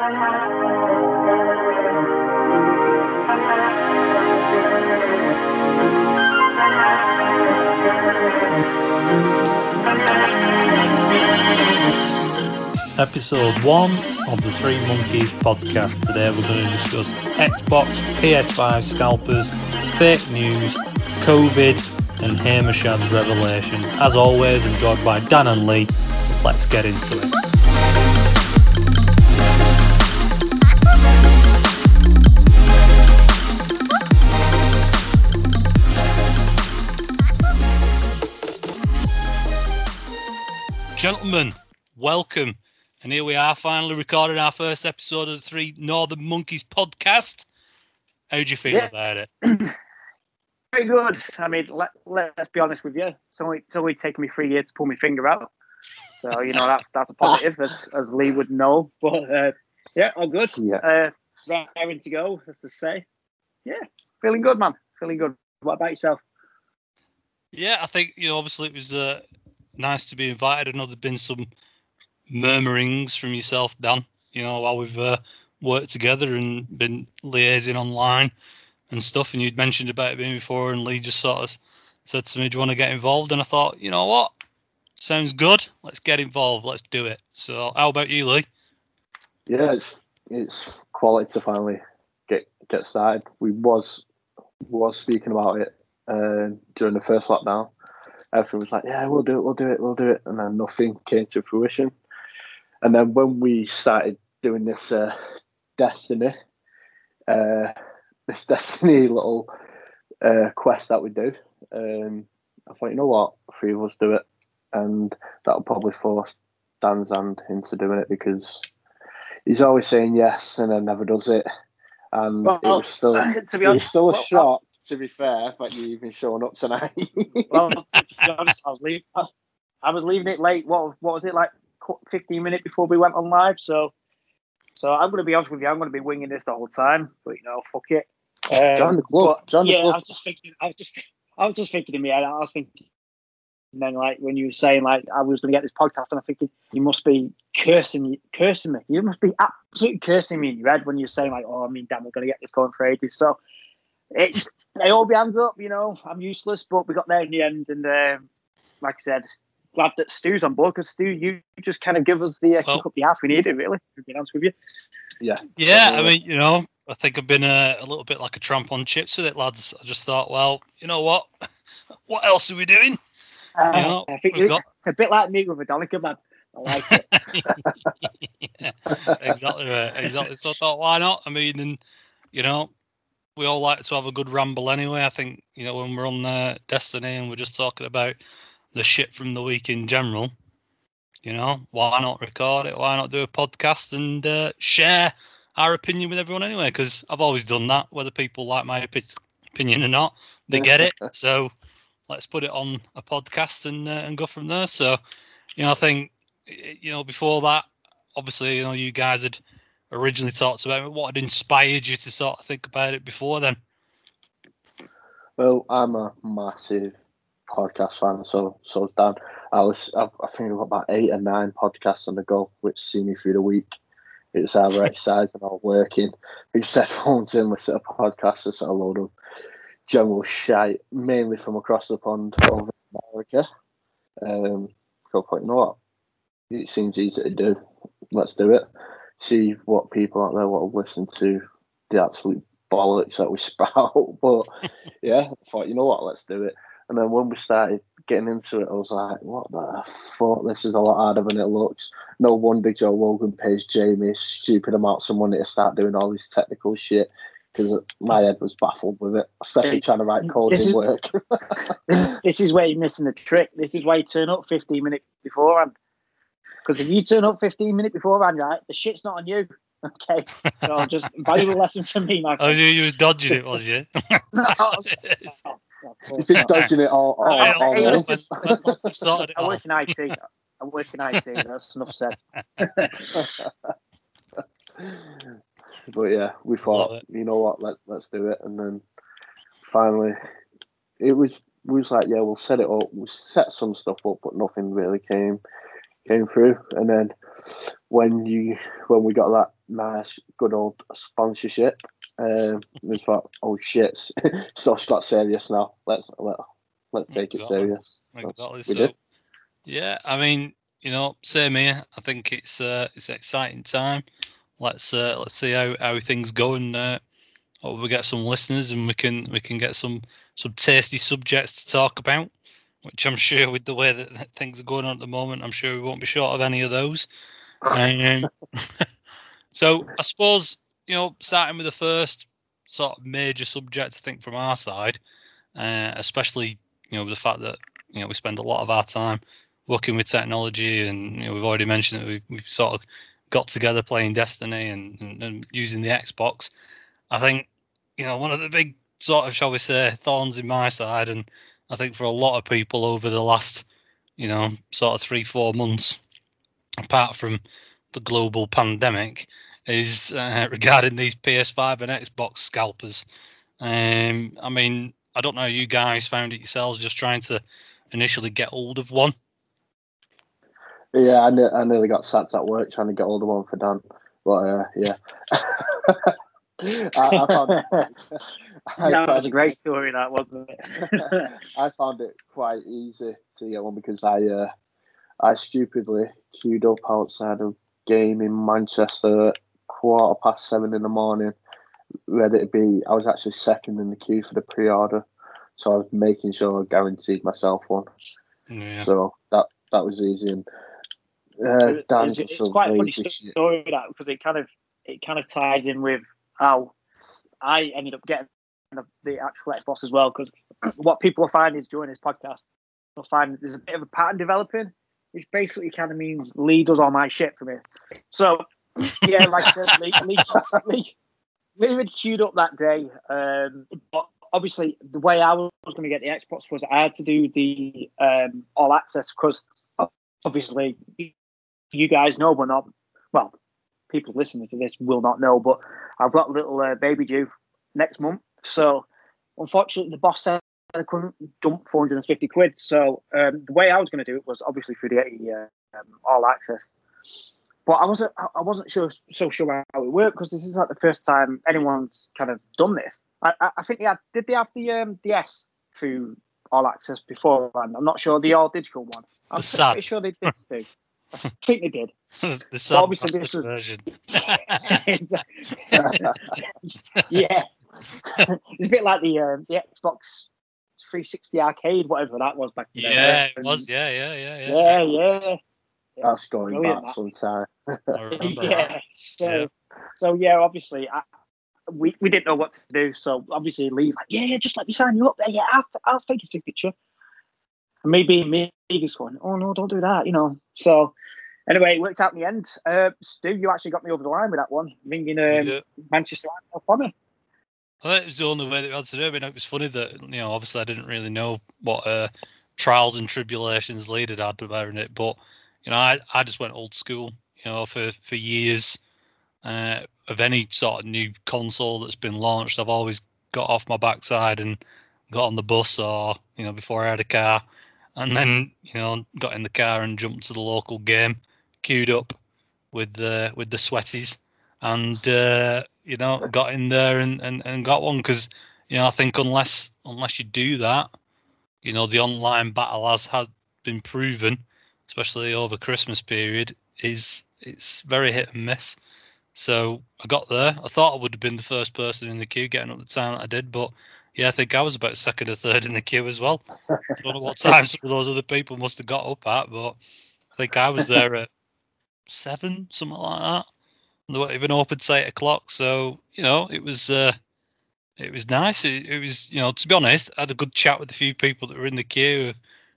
Episode 1 of the Three Monkeys podcast. Today we're going to discuss Xbox, PS5 scalpers, fake news, COVID, and Hamishad's revelation. As always, enjoyed by Dan and Lee. Let's get into it. Gentlemen, welcome. And here we are, finally recording our first episode of the Three Northern Monkeys podcast. How do you feel Yeah. about it? Very good. I mean, let, let's be honest with you. It's only, it's only taken me three years to pull my finger out. So, you know, that's that's a positive, as, as Lee would know. But, uh, yeah, all good. Yeah. Uh, raring to go, as to say. Yeah, feeling good, man. Feeling good. What about yourself? Yeah, I think you know. Obviously, it was uh, nice to be invited. I know there's been some murmurings from yourself, Dan. You know, while we've uh, worked together and been liaising online and stuff. And you'd mentioned about it being before, and Lee just sort of said to me, "Do you want to get involved?" And I thought, you know what, sounds good. Let's get involved. Let's do it. So, how about you, Lee? Yeah, it's it's quality to finally get get started. We was was speaking about it uh, during the first lockdown. Everyone was like, "Yeah, we'll do it, we'll do it, we'll do it," and then nothing came to fruition. And then when we started doing this uh, Destiny, uh, this Destiny little uh, quest that we do, um, I thought, you know what, three of us do it, and that'll probably force Dan's hand into doing it because he's always saying yes and then never does it. And it was still, to it was still a well, shock, to be fair, that you even showing up tonight. Well, to honest, I was leaving. I was leaving it late. What what was it like? Fifteen minutes before we went on live. So, so I'm going to be honest with you. I'm going to be winging this the whole time. But you know, fuck it. Um, Join the but, yeah. I was just thinking. I was just. I was just thinking in my head. I was thinking. And then, like when you were saying, like I was going to get this podcast, and I'm thinking you must be cursing, cursing me. You must be absolutely cursing me in your head when you're saying, like, "Oh, I mean, damn, we're going to get this going for ages." So, it's they hold my hands up. You know, I'm useless, but we got there in the end, and um, like I said, glad that Stu's on board because Stu, you just kind of give us the uh, Well- kick up the ass we needed, really. To be honest with you. Yeah, Yeah. I mean, you know, I think I've been a, a little bit like a tramp on chips with it, lads. I just thought, well, you know what? What else are we doing? Uh, You know, I think we've got a bit like me with a Donica man. I like it. yeah, exactly, right, exactly. So I thought, why not? I mean, and you know, we all like to have a good ramble anyway. I think you know when we're on uh, Destiny and we're just talking about the shit from the week in general. You know, why not record it? Why not do a podcast and uh, share our opinion with everyone anyway? Because I've always done that, whether people like my opi- opinion or not, they get it. So let's put it on a podcast and uh, and go from there. So, you know, I think you know before that, obviously, you know, you guys had originally talked about it. What had inspired you to sort of think about it before then? Well, I'm a massive podcast fan, so so is Dan. I was, I, I think I've got about eight or nine podcasts on the go, which see me through the week. It's either exercising or working. It's headphones in, listen to podcasts, listen to a load of general shite, mainly from across the pond over in America. Um, I you know what? It seems easy to do. Let's do it. See what people out there want to listen to. The absolute bollocks that we spout. But yeah, I thought, you know what, let's do it. And then when we started getting into it, I was like, what the fuck? This is a lot harder than it looks. No wonder Joe Rogan pays Jamie stupid amounts of money to start doing all this technical shit because my head was baffled with it, especially trying to write code This in is- work. this is where you're missing the trick. This is why you turn up 15 minutes beforehand. Because if you turn up 15 minutes beforehand, right, the shit's not on you. Okay, so just valuable lesson from me, my Oh, you, you was dodging it, was you? No, you course keep dodging it all. all, Yeah, all hey, day. listen, when- when once you've sorted it I work in IT. I work in IT. That's enough said. but yeah, we thought, you know what, let's let's do it. And then finally, it was we was like, yeah, we'll set it up. We set some stuff up, but nothing really came came through. And then when you when we got that nice, good old sponsorship. Um, we thought, oh shit, stuff's got serious now. Let's let, let's take Exactly. it serious. Exactly. we So, did. yeah, I mean, you know, same here. I think it's uh, it's an exciting time. Let's uh, let's see how, how things go and uh, hope we get some listeners and we can we can get some some tasty subjects to talk about. Which I'm sure with the way that things are going on at the moment, I'm sure we won't be short of any of those. Um, so I suppose you know, starting with the first sort of major subject, I think from our side, uh, especially you know the fact that you know we spend a lot of our time working with technology, and you know we've already mentioned that we we sort of got together playing Destiny and, and, and using the Xbox. I think you know one of the big sort of shall we say thorns in my side, and I think for a lot of people over the last you know sort of three four months, apart from the global pandemic, is uh, regarding these PS5 and Xbox scalpers. Um, I mean, I don't know how you guys found it yourselves, just trying to initially get hold of one. Yeah, I, ne- I nearly got sacked at work trying to get hold of one for Dan. But uh, yeah. I, I found, I that was a great story, that wasn't it? I found it quite easy to get one because I uh, I stupidly queued up outside a game in Manchester at quarter past seven in the morning, ready to be. I was actually second in the queue for the pre-order, so I was making sure I guaranteed myself one. Yeah. So that that was easy. And uh, Dan's it's, got it's quite a funny lazy shit. story that because it kind of it kind of ties in with how I ended up getting the, the actual Xbox as well. Because what people will find is during this podcast, they'll find there's a bit of a pattern developing, which basically kind of means Lee does all my shit for me. So yeah, like I said, Lee, Lee, Lee, Lee had queued up that day, um, but obviously the way I was going to get the Xbox was I had to do the um, all access because obviously you guys know, but not well. People listening to this will not know, but I've got a little uh, baby due next month. So unfortunately, the boss said I couldn't dump 450 quid. So um, the way I was going to do it was obviously through the uh, um, all access. But I wasn't I- wasn't sure so sure how it worked because this is like the first time anyone's kind of done this. I, I, think they had did they have the um, DS through all access before? I'm not sure the all digital one. I'm The sad. pretty sure they did. Too. I think they did. the sad obviously this was- version. yeah, it's a bit like the um, the Xbox 360 arcade, whatever that was back then. yeah, it was. Yeah, yeah, yeah, yeah. Yeah, yeah, That's going Brilliant, back that. sometime. I remember yeah. that. So, Yeah. so yeah, obviously, I, we we didn't know what to do. So obviously, Lee's like, yeah, yeah, just let me sign you up there. Yeah, I'll, I'll take your signature. And me being me, just going, oh no, don't do that, you know. So anyway, it worked out in the end. Uh, Stu, you actually got me over the line with that one, ringing um, Yeah. Manchester United for me. I think it was the only way that we had to do it. I mean, it was funny that you know, obviously, I didn't really know what uh, trials and tribulations Lead had had it, but you know, I, I just went old school. You know, for for years uh, of any sort of new console that's been launched, I've always got off my backside and got on the bus, or you know, before I had a car, and then you know, got in the car and jumped to the local game, queued up with the with the sweaties, and uh, you know, got in there and, and, and got one because you know I think unless unless you do that, you know, the online battle has had been proven, especially over Christmas period, is it's very hit and miss. So I got there. I thought I would have been the first person in the queue getting up the time that I did, but yeah, I think I was about second or third in the queue as well. I don't know what time some of those other people must have got up at, but I think I was there at seven, something like that. They weren't even open till eight o'clock, so you know it was uh, it was nice. It, it was you know to be honest, I had a good chat with a few people that were in the queue, a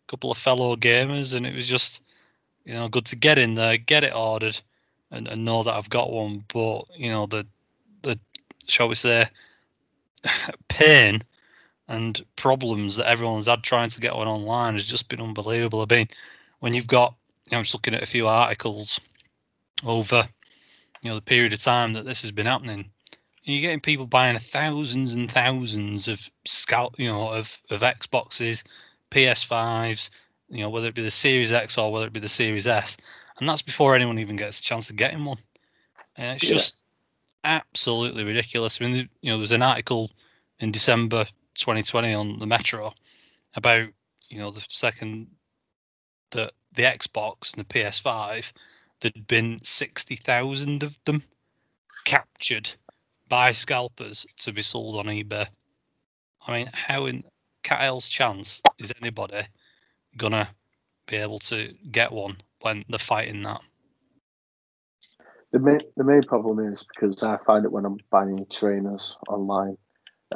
couple of fellow gamers, and it was just you know good to get in there, get it ordered, and, and know that I've got one. But you know the the shall we say pain and problems that everyone's had trying to get one online has just been unbelievable. I mean, when you've got, you know, I'm just looking at a few articles over, you know, the period of time that this has been happening. You're getting people buying thousands and thousands of scout, you know, of of Xboxes, PS5s, you know, whether it be the Series X or whether it be the Series S, and that's before anyone even gets a chance of getting one. And it's Yeah. just absolutely ridiculous. I mean, you know, there was an article in December 2020 on the Metro about you know the second that the Xbox and the PS5 there'd been 60,000 of them captured by scalpers to be sold on eBay. I mean, how in hell's chance is anybody gonna be able to get one when they're fighting that? The main the main problem is because I find it when I'm buying trainers online,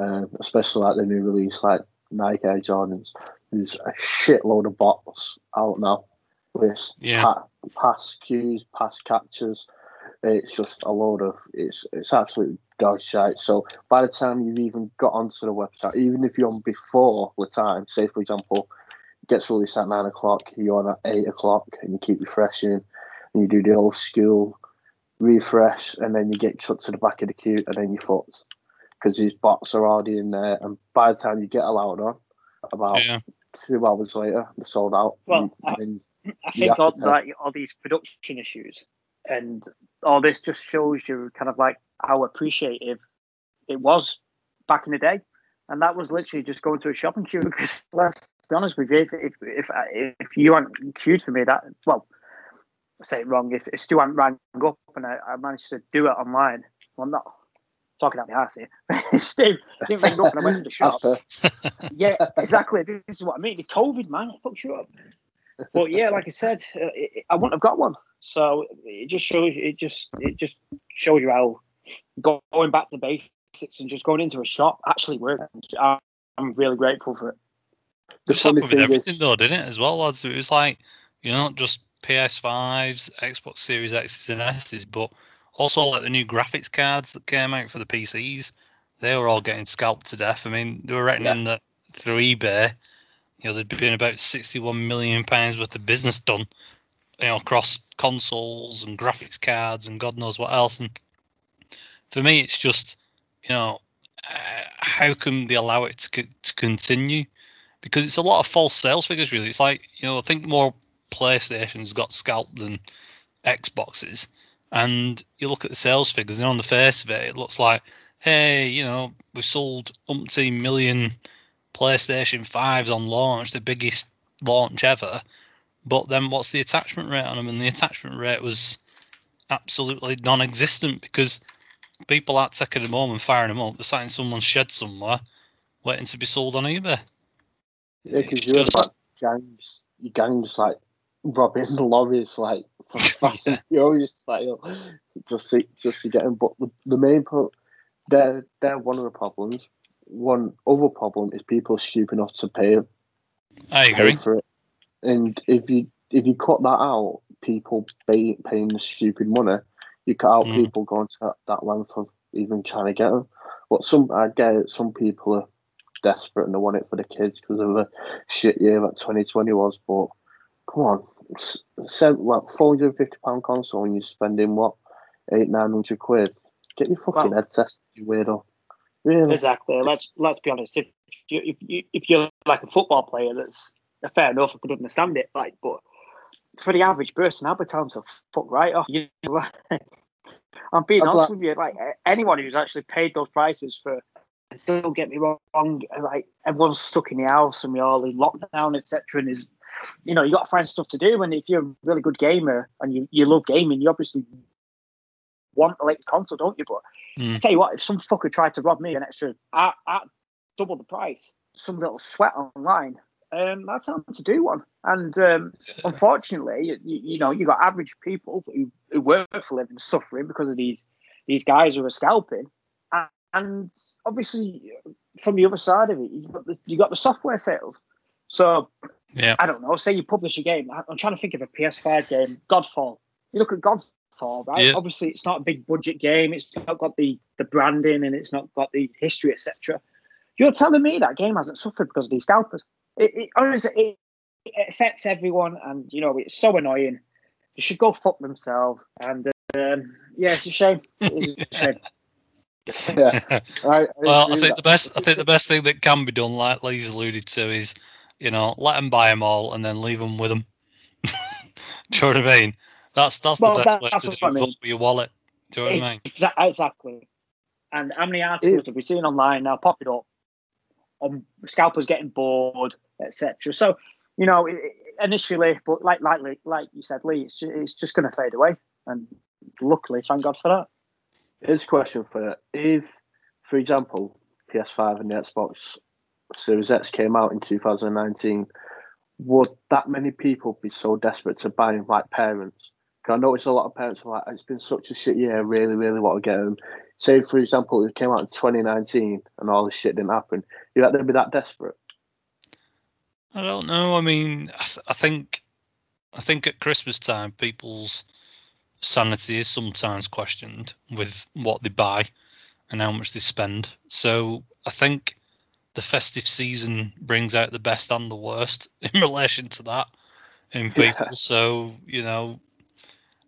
uh, especially like the new release like Nike Air Jordans. There's a shitload of bots out now with Yeah. pa- pass cues, pass captchas. It's just a load of it's it's absolutely dog shite. So by the time you've even got onto the website, even if you're on before the time, say for example, it gets released at nine o'clock, you're on at eight o'clock, and you keep refreshing, and you do the old school refresh, and then you get chucked to the back of the queue, and then you're fucked because these bots are already in there, and by the time you get allowed on, about Yeah. two hours later, they're sold out. Well, and, I- then I think all, like, all these production issues and all this just shows you kind of like how appreciative it was back in the day. And that was literally just going to a shopping queue. Because let's be honest with you, if if if, if you hadn't queued for me, that well, I say it wrong. If, if Stu hadn't rang up and I, I managed to do it online, well, I'm not talking out my ass here. Stu didn't ring up and I went to the shop. yeah, exactly. This is what I mean. The COVID, man, it fucks you up. But yeah, like I said, uh, it, I wouldn't have got one. So it just shows. It just it just shows you how going back to basics and just going into a shop actually works. I'm I'm really grateful for it. the Just funny with thing everything is, though, didn't it? As well, lads. It was like you know, not just PS5s, Xbox Series X's and S's, but also like the new graphics cards that came out for the PCs. They were all getting scalped to death. I mean, they were reckoning that through eBay, you know, there'd been about 61 million pounds worth of business done, you know, across consoles and graphics cards and God knows what else. And for me, it's just, you know, uh, how can they allow it to, to continue? Because it's a lot of false sales figures, really. It's like, you know, I think more PlayStations got scalped than Xboxes. And you look at the sales figures, and on the face of it, it looks like, hey, you know, we sold umpteen million PlayStation 5s on launch, the biggest launch ever. But then what's the attachment rate on them? And the attachment rate was absolutely non existent because people aren't taking them home and firing them up. They're sat in someone's shed somewhere waiting to be sold on eBay. yeah, because you're just- like gangs, you gangs like robbing lorries like Fast and Furious style, just to, just to get them. But the, the main pro, they're they're one of the problems. One other problem is people are stupid enough to pay I pay for it. And if you if you cut that out, people pay, paying the stupid money, you cut out Mm. people going to that, that length of even trying to get them. But some I get it. Some people are desperate and they want it for the kids because of the shit year that 2020 was. But come on, s- send what 450 pound console and you're spending what eight nine hundred quid. Get your fucking Well- head tested, you weirdo. Really? Exactly. Let's let's be honest. If you if you if you're like a football player, that's fair enough. I could understand it. Like, but for the average person, I'd be telling them to fuck right off. You know, I'm being I'd honest like- with you. Like anyone who's actually paid those prices for, don't get me wrong. Like everyone's stuck in the house and we're all in lockdown, etc. And is, you know, you got to find stuff to do. And if you're a really good gamer and you, you love gaming, you obviously want the latest console, don't you? But I Mm. tell you what, if some fucker tried to rob me an extra at, at double the price, some little sweat online, um, I'd tell him to do one. And um, unfortunately, you, you know, you got average people who, who work for a living suffering because of these these guys who are scalping. And, and obviously, from the other side of it, you got the, you got the software sales. So Yeah. I don't know. Say you publish a game. I- I'm trying to think of a PS5 game, Godfall. You look at Godfall, right? Yeah. Obviously, it's not a big budget game. It's not got the the branding and it's not got the history, etc. You're telling me that game hasn't suffered because of these scalpers? It, it honestly it, it affects everyone, and you know it's so annoying. They should go fuck themselves. And um, yeah, it's a shame. It's a shame. yeah. I, I Well, I think that- the best I think the best thing that can be done, like Lee's alluded to, is you know let them buy them all and then leave them with them. do you know what I mean? That's that's Well, the best that- way to do what I it. mean. Vote with your wallet. Do you know what I mean? Exactly. And how many articles have we seen online now pop it up on scalpers getting bored, etc. So, you know, it- it- initially, but like like like you said, Lee, it's just, it's just going to fade away. And luckily, thank God for that. Here's a question for you. If, for example, PS5 and the Xbox Series X came out in 2019, would that many people be so desperate to buy them, like parents? I notice a lot of parents are like, it's been such a shit year, I really, really want to get them. Say, for example, it came out in 2019 and all this shit didn't happen. You think they'd be that desperate? I don't know. I mean, I, th- I think, I think at Christmas time, people's sanity is sometimes questioned with what they buy and how much they spend. So I think the festive season brings out the best and the worst in relation to that in people. Yeah. So you know,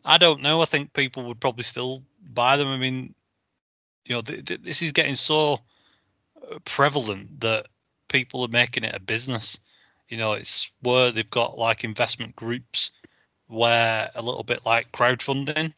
I don't know. I think people would probably still buy them. I mean, you know, th- th- this is getting so uh, prevalent that people are making it a business. You know, it's where they've got like investment groups where a little bit like crowdfunding,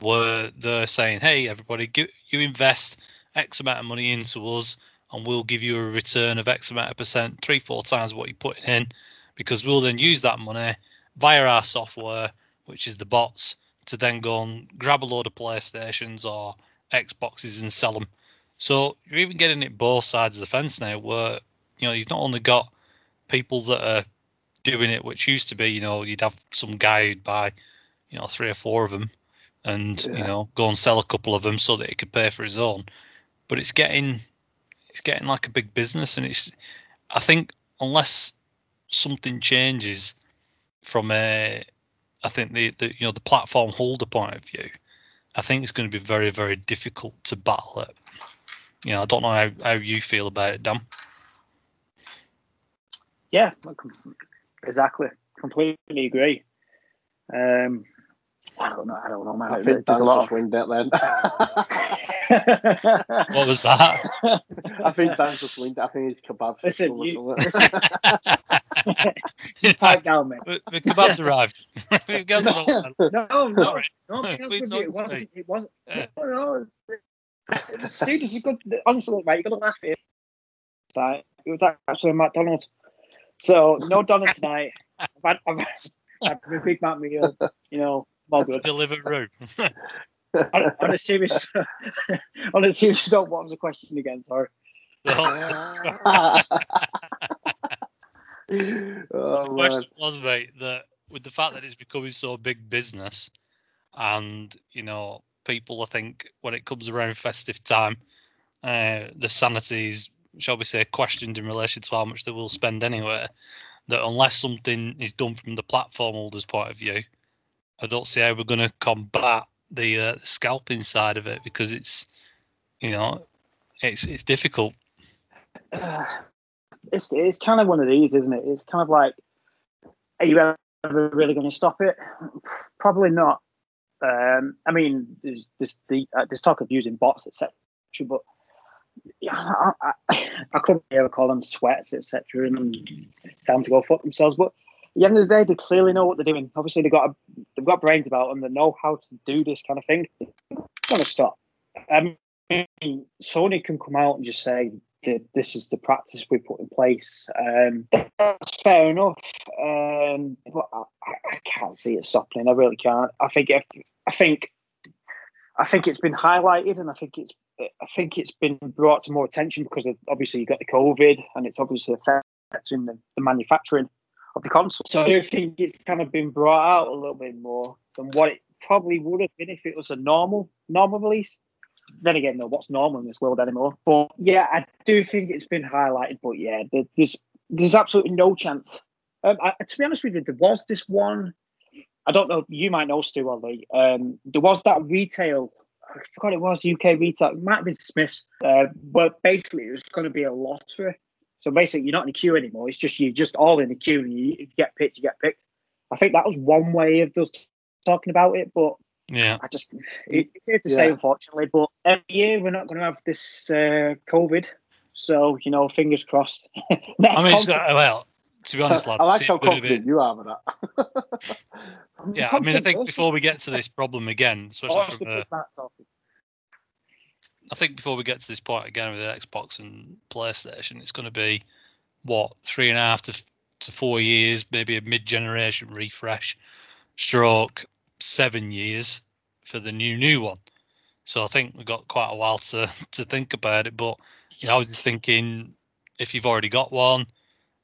where they're saying, "Hey, everybody, give, you invest X amount of money into us, and we'll give you a return of X amount of percent, three, four times what you're putting in, because we'll then use that money via our software, which is the bots, to then go and grab a load of PlayStations or Xboxes and sell them. So you're even getting it both sides of the fence now, where you know you've not only got people that are doing it, which used to be, you know, you'd have some guy who'd buy, you know, three or four of them, and you know, go and sell a couple of them so that he could pay for his own. But it's getting, it's getting like a big business, and it's, I think, unless something changes from a, I think the, the you know the platform holder point of view, I think it's going to be very very difficult to battle it. You know, I don't know how, how you feel about it, Dan. Yeah, exactly. Completely agree. Um, I don't know. I don't know, man. I think There's a lot just winged it then. What was that? I think Dan's just winged it. I think he's kebab. Listen, or you- something. Pipe down, mate. the, the kebab's arrived. We've got the No, no, Alright. no. What because are you with you, It wasn't. It wasn't. Yeah. No, no. Dude, this is good. Honestly, mate, you're gonna laugh here. Right, it was actually a McDonald's. So no donuts tonight. I've had, I've had, I've had a Big Mac meal. You know, all good. delivered room. on, on a serious, on a serious note, what was the question again? Sorry. The oh, man. question was, mate, that with the fact that it's becoming so big business, and you know, people, I think when it comes around festive time, uh, the sanities, shall we say, questioned in relation to how much they will spend anyway. That unless something is done from the platform holder's point of view, I don't see how we're going to combat the uh, scalping side of it because it's, you know, it's it's difficult. Uh, it's it's kind of one of these, isn't it? It's kind of like, are you ever really going to stop it? Probably not. Um, I mean, there's there's, the, uh, talk of using bots, etc. But yeah, I, I, I couldn't ever call them sweats, etc. And tell them to go fuck themselves. But at the end of the day, they clearly know what they're doing. Obviously, they've got a, they've got brains about them. They know how to do this kind of thing. It's going to stop. Mean, Sony can come out and just say that this is the practice we put in place. Um, that's fair enough. Um, but I, I can't see it stopping. I really can't. I think if I think I think it's been highlighted, and I think it's I think it's been brought to more attention because of, obviously you got the COVID, and it's obviously affecting the, the manufacturing of the console. So I do think it's kind of been brought out a little bit more than what it probably would have been if it was a normal normal release. Then again, no, what's normal in this world anymore? But yeah, I do think it's been highlighted. But yeah, there's there's absolutely no chance. Um, I, to be honest with you, there was this one. I don't know. You might know Stu or Lee. Um, there was that retail. I forgot it was UK retail. It might have been Smiths. Uh, but basically, it was going to be a lottery. So basically, you're not in the queue anymore. It's just you're just all in the queue, and you, you get picked, you get picked. I think that was one way of just talking about it, but Yeah. I just it's here to say, unfortunately. But every year we're not going to have this uh, COVID, so you know, fingers crossed. Next I mean, it's con- got, well, to be honest, lads, I like how a bit confident you are with that. Yeah, I mean, I think before we get to this problem again, especially Oh, from uh, that topic. I think before we get to this point again with the Xbox and PlayStation, it's going to be what three and a half to to four years, maybe a mid-generation refresh, stroke seven years for the new new one. So I think we've got quite a while to to think about it. But you know, I was just thinking if you've already got one,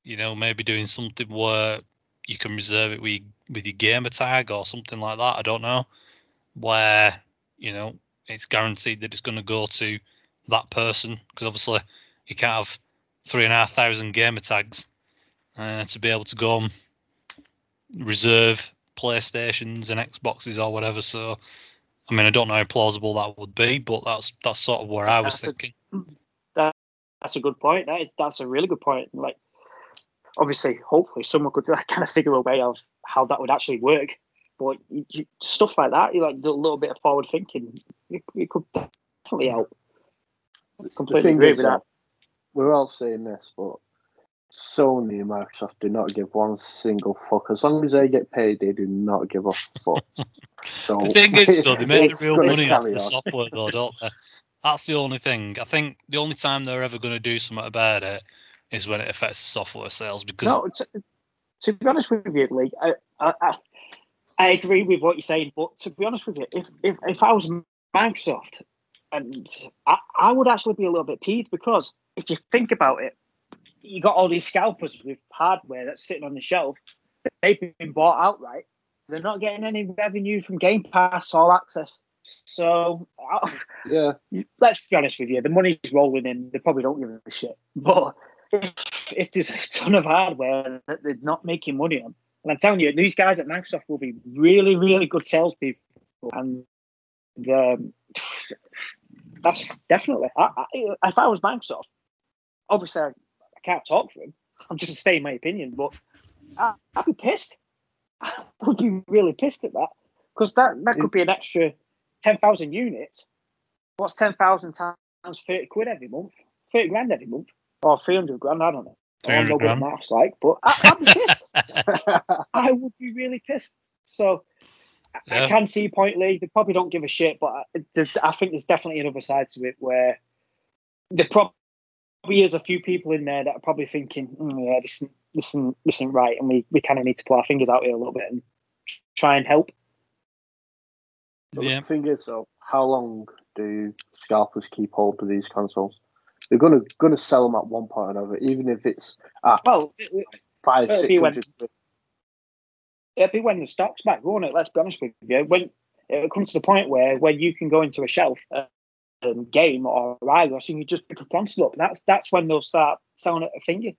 you know, maybe doing something where you can reserve it with with your gamer tag or something like that. I don't know, where you know it's guaranteed that it's going to go to that person because obviously you can't have three and a half thousand gamer tags uh, to be able to go and reserve PlayStations and Xboxes or whatever. So, I mean, I don't know how plausible that would be, but that's that's sort of where I was That's a- thinking. That's a good point. That is that's a really good point. Like, obviously, hopefully, someone could kind of figure a way of how that would actually work. But you, you, stuff like that, you like do a little bit of forward thinking. It, it could definitely help. The Completely agree with that. we're all saying this, but Sony and Microsoft do not give one single fuck. As long as they get paid, they do not give a fuck. So The thing is, though, they make the real money off the software, though, don't they? That's the only thing. I think the only time they're ever going to do something about it is when it affects the software sales because No, to, to be honest with you, Lee, I, I, I, agree with what you're saying, but to be honest with you, if if, if I was Microsoft, and I, I would actually be a little bit peeved because if you think about it, you got all these scalpers with hardware that's sitting on the shelf. They've been bought outright. They're not getting any revenue from Game Pass All Access. So yeah, let's be honest with you, the money's rolling in. They probably don't give a shit. But if, if there's a ton of hardware that they're not making money on, and I'm telling you, these guys at Microsoft will be really, really good salespeople. And um, that's definitely, I, I, if I was Microsoft, obviously I, I can't talk for them. I'm just saying my opinion, but I, I'd be pissed. I would be really pissed at that because that, that could be an extra 10,000 units. What's 10,000 times 30 quid every month? 30 grand every month? Or 300 grand? I don't know. I don't know what grand. maths like, but I, I'd be pissed. I would be really pissed. So I- Yeah. I can see point, Lee. They probably don't give a shit, but I, I think there's definitely another side to it where there probably is a few people in there that are probably thinking, "Mm, yeah, this isn't, this isn't, this isn't right, and we, we kind of need to pull our fingers out here a little bit and try and help. Yeah. the thing is, though, how long do scalpers keep hold of these consoles? They're gonna gonna sell them at one point or another, even if it's at Well, five, it'll six be when- it'll be when the stock's back, won't it? Let's be honest with you. When it'll come to the point where when you can go into a shelf, uh, um, game or Rylos, and you just pick a console up. That's that's when they'll start selling it a finger.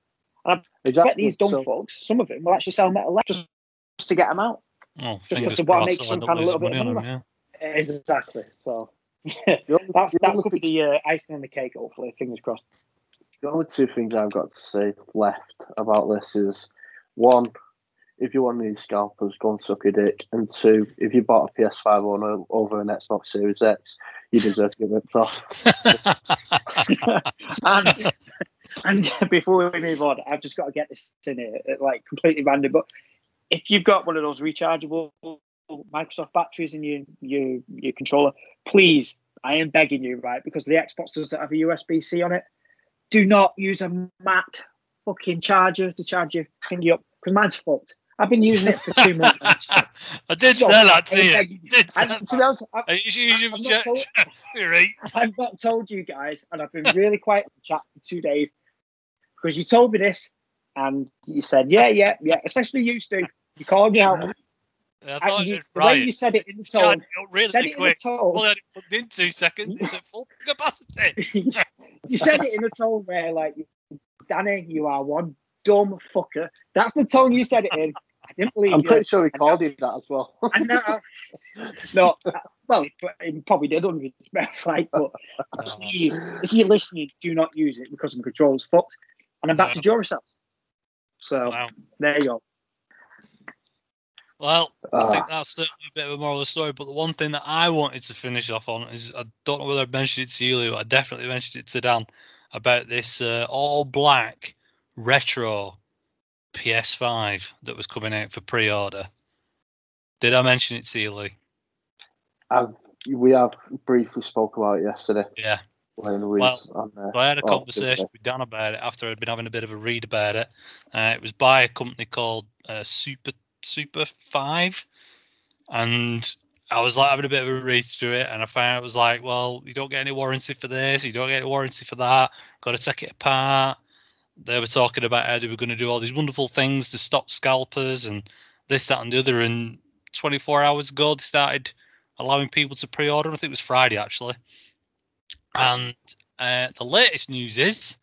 I Exactly. bet these dumb so, folks, some of them will actually sell metal just, just to get them out. oh, Just because to wanna crossed make some kind of losing little bit money of on money. them, yeah. Exactly. So the only, that's that could be the uh, icing on the cake. Hopefully, fingers crossed. the only two things I've got to say left about this is one, if you want these scalpers, go and suck your dick. And two, if you bought a PS5 on over an Xbox Series X, you deserve to get ripped off. and and before we move on, I've just got to get this in here, like completely random. But if you've got one of those rechargeable Microsoft batteries in your your your controller, please, I am begging you, right? Because the Xbox doesn't have a USB C on it. Do not use a Mac fucking charger to charge your thingy up because mine's fucked. I've been using it for two months. I did So, say that to you. you. Did And that. to be honest, I- You should use your I'm not told- You're right. I've not told you guys, and I've been really quiet in the chat for two days because you told me this, and you said, "Yeah, yeah, yeah." Especially you, Stu. You called me out. I thought you, it was the way you said it in the tone, it really said it in quick. the Well, tone. I it plugged in two seconds. It's at full capacity. you said it in a tone where, like, Danny, you are one dumb fucker. That's the tone you said it in. I didn't believe I'm you. pretty sure he called you that as well. And now, no, well, he probably did under his breath, like, But please, if you're listening, do not use it because my control's fucked. And I'm back to Duracell. So Wow. there you go. Well, I Ah. think that's certainly a bit of a moral of the story. But the one thing that I wanted to finish off on is I don't know whether I mentioned it to you, Lou, but I definitely mentioned it to Dan about this uh, all black retro PS5 that was coming out for pre-order. Did I mention it to you, Lee? I've, we have briefly spoke about it yesterday. Yeah. Well, on there. So I had a Oh, conversation with Dan about it after I'd been having a bit of a read about it. Uh, it was by a company called uh, Super Super Five, and I was like having a bit of a read through it, and I found it was like, well, you don't get any warranty for this, you don't get any warranty for that. Got to take it apart. They were talking about how they were going to do all these wonderful things to stop scalpers and this, that, and the other. And 24 hours ago, they started allowing people to pre-order. I think it was Friday actually. And uh, the latest news is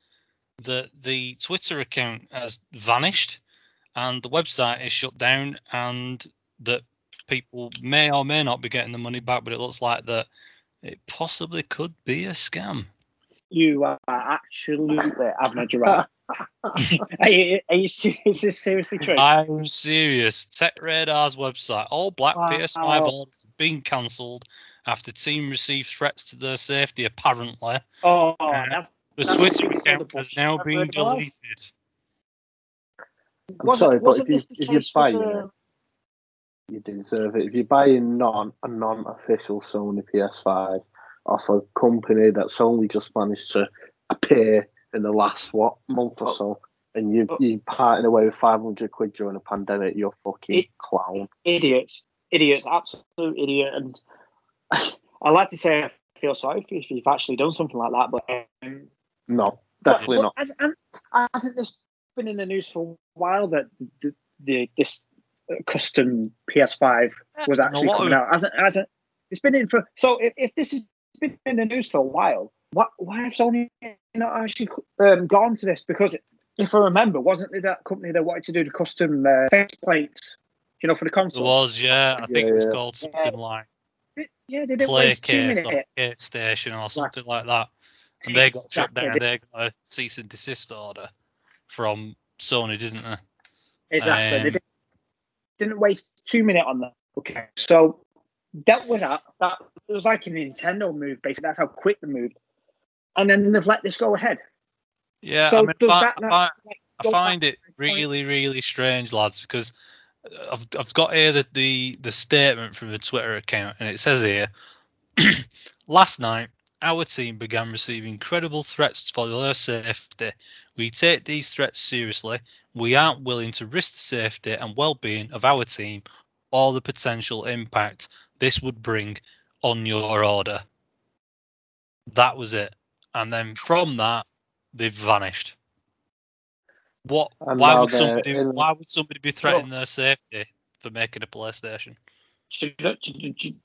that the Twitter account has vanished and the website is shut down, and that people may or may not be getting the money back, but it looks like that it possibly could be a scam. You are absolutely having a giraffe. are, you, are you serious? Is this seriously true? I'm serious. TechRadar's website. All black Wow. PS5 orders been cancelled after team received threats to their safety, apparently. oh, Uh, that's, The That's Twitter what we saw account has now been deleted. I'm sorry, but if you this the if you case buy with it, you deserve it. If you're buying non a non-official Sony PS5 off a company that's only just managed to appear in the last what month or so, and you Oh. you parting away with 500 quid during a pandemic, you're fucking It- clown. idiots, idiots, absolute idiot. And I like to say I feel sorry if you've actually done something like that, but um, No, definitely but, not. But has, and hasn't this been in the news for a while that the, the this custom PS5 was actually a coming of- out? Hasn't hasn't it's been in for? So if, if this has been in the news for a while, what why have Sony not actually um, gone to this? Because if I remember, wasn't it that company that wanted to do the custom uh, face plates? You know, for the There console. was, yeah, I think it was Yeah, yeah. called something like Yeah, they didn't Play waste two Case minutes. or Case Station or something like that. And they got shut down. They got a cease and desist order from Sony, didn't they? Exactly. they Um, didn't, didn't waste two minutes on that. Okay. So dealt with that. That it was like a Nintendo move, basically. That's how quick they moved. And then they've let this go ahead. Yeah, so I mean, does I, that I like, I find it my point? really, really strange, lads, because I've, I've got here the, the, the statement from the Twitter account, and it says here Last night, our team began receiving credible threats for their safety. We take these threats seriously. We aren't willing to risk the safety and well being of our team or the potential impact this would bring on your order. That was it. And then from that, they've vanished. What? And why would somebody? in- Why would somebody be threatening their safety for making a PlayStation? Do you know- do you- do you-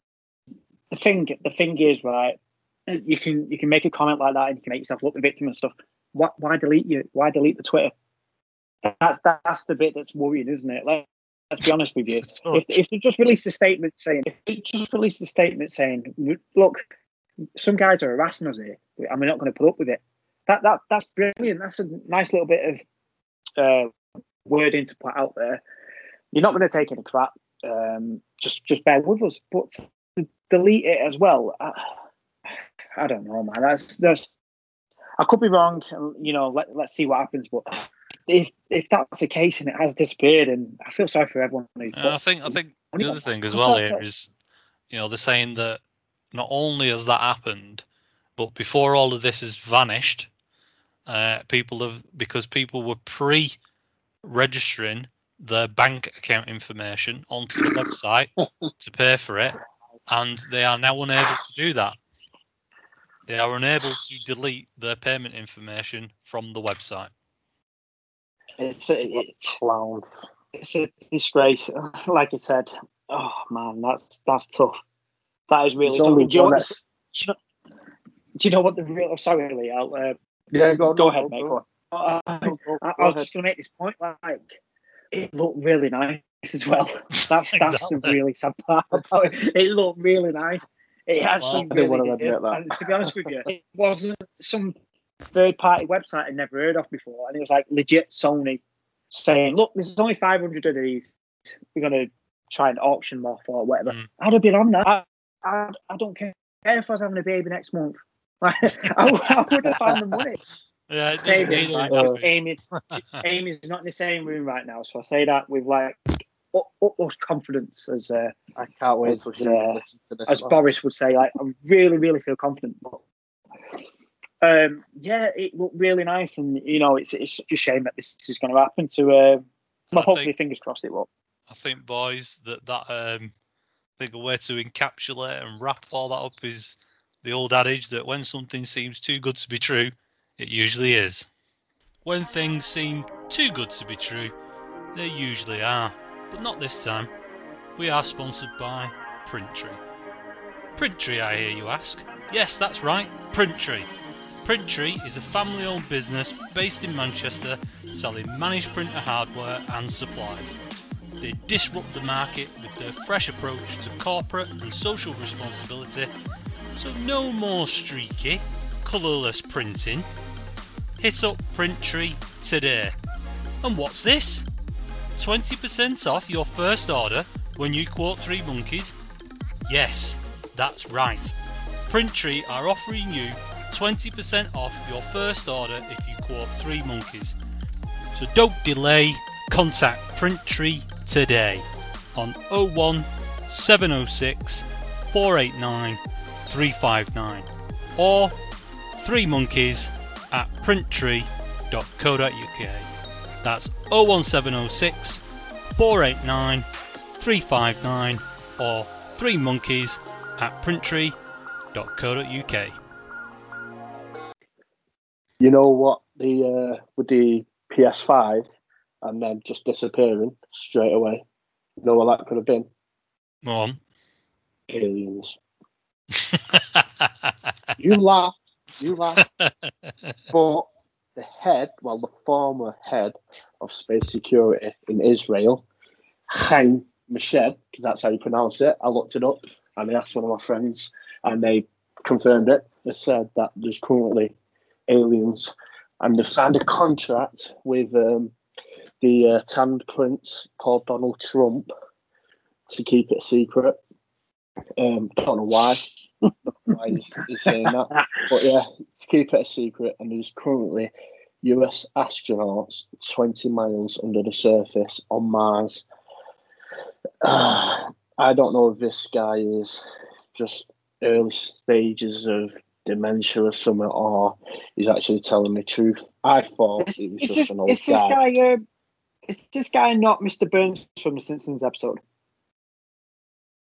the thing the thing is right you can you can make a comment like that and you can make yourself look the victim and stuff why, why delete you? Why delete the twitter? That, that's the bit that's worrying isn't it? Let, let's be honest with you. If, if they just released a statement saying if they just released a statement saying look some guys are harassing us here and we're not going to put up with it that that that's brilliant. That's a nice little bit of uh, wording to put out there. You're not going to take any crap um, just just bear with us. But to delete it as well I, I don't know man. That's that's I could be wrong you know let, let's see what happens but if if that's the case and it has disappeared and I feel sorry for everyone who's I think I think the other thing as well here is, you know, they're saying that not only has that happened, but before all of this has vanished, uh, people have because people were pre-registering their bank account information onto the website to pay for it, and they are now unable to do that. They are unable to delete their payment information from the website. it's a, it's Clown. it's a disgrace like I said oh man that's that's tough that is really There's tough do you, know what, do, you know, do you know what the real oh, sorry Lee, I'll, uh, Yeah, go, go no, ahead go, mate go. go. Uh, I, Go, go, I, I was just going to make this point. Like, it looked really nice as well. That's that's the really sad part about it. It looked really nice. It actually Well, I didn't really wanna admit that. And to be honest with you, it wasn't some third-party website I'd never heard of before, and it was like legit Sony saying, "Look, there's only 500 of these. We're going to try and auction them off or whatever." Mm. I'd have been on that. I, I, I don't care if I was having a baby next month. I, I would have found the money. Yeah, it Same doesn't room, really right? matter. Amy, Amy's not in the same room right now, so I say that with like ut- utmost confidence, as uh, I can't wait As, uh, to this. as one. Boris would say. Like, I really, really feel confident. But, um, yeah, it looked really nice, and you know, it's it's such a shame that this is going to happen to. Uh, well, I hopefully, think- fingers crossed, it will. I think, boys, that that um, I think a way to encapsulate and wrap all that up is the old adage that when something seems too good to be true, it usually is. When things seem too good to be true, they usually are, but not this time. We are sponsored by Printtree. Printtree, I hear you ask? Yes, that's right, Printtree. Printtree is a family owned business based in Manchester selling managed printer hardware and supplies. They disrupt the market with their fresh approach to corporate and social responsibility. So, no more streaky, colourless printing. Hit up Printtree today. And what's this? 20% off your first order when you quote Three Monkeys? Yes, that's right. Printtree are offering you 20% off your first order if you quote Three Monkeys. So don't delay, contact Printtree today on 01 706 489 359 or 3 monkeys at printtree.co.uk. That's 01706 489 359 or 3 monkeys at printtree.co.uk. You know what? The uh, with the PS5 and then just disappearing straight away. You know what that could have been? Go on. Aliens. You laugh, you laugh. but the head, well, the former head of space security in Israel, Chaim Mashed, because that's how you pronounce it. I looked it up and I asked one of my friends, and they confirmed it. They said that there's currently aliens, and they've signed a contract with um, the uh, tanned prince called Donald Trump to keep it secret. Um, don't know why. Why he's, he's saying that. But yeah, to keep it a secret, and there's currently US astronauts 20 miles under the surface on Mars. Ah, I don't know if this guy is just early stages of dementia or something, or he's actually telling the truth. I thought Is, he was just this an old is this guy. guy? Uh, is this guy not Mr. Burns from the Simpsons episode?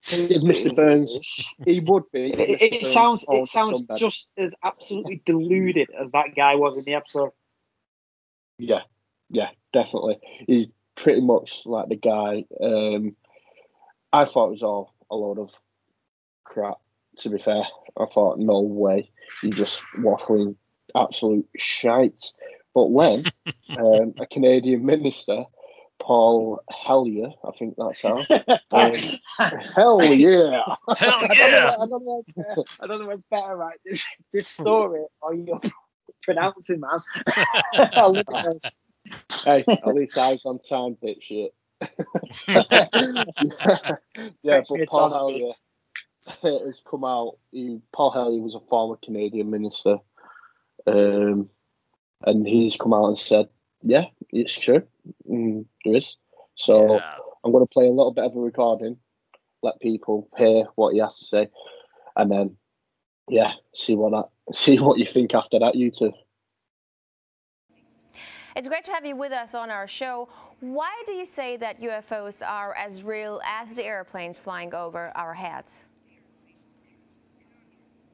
Mr. Burns, he would be. It, it sounds it sounds just as absolutely deluded as that guy was in the episode. Yeah, yeah, definitely. He's pretty much like the guy. Um, I thought it was all a load of crap. To be fair, I thought no way. He just waffling absolute shite. But when um, a Canadian minister, Paul Hellyer, I think that's how. Um, hell yeah! Hell I don't, yeah! know, I, don't know what's, I don't know what's better, right? This, this story or you're pronouncing, man. I at hey, at least I was on time, bitch shit. yeah, Fetch but Paul Hellyer has come out. He, Paul Hellyer was a former Canadian minister, um, and he's come out and said, "Yeah, it's true. Mm, there is." So I'm going to play a little bit of a recording, let people hear what he has to say, and then, yeah, see what that, see what you think after that. You two. It's great to have you with us on our show. Why do you say that UFOs are as real as the airplanes flying over our heads?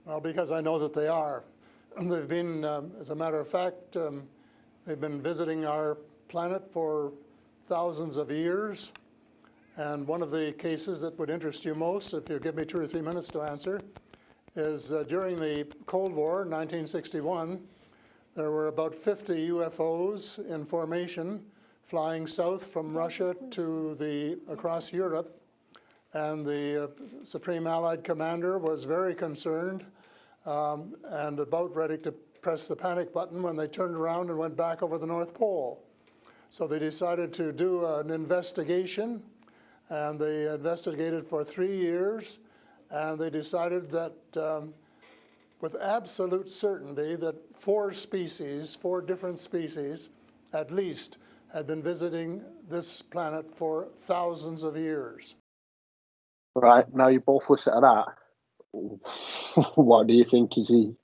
Well, because I know that they are. They've been, um, as a matter of fact, um, they've been visiting our planet for thousands of years. And one of the cases that would interest you most, if you give me two or three minutes to answer, is uh, during the Cold War, 1961, there were about 50 UFOs in formation flying south from Russia to the across Europe and the uh, Supreme Allied Commander was very concerned um, and about ready to press the panic button when they turned around and went back over the North Pole. So they decided to do an investigation, and they investigated for three years, and they decided that um, with absolute certainty that four species, four different species at least, had been visiting this planet for thousands of years. Right, now you both listen to that. what do you think? Is he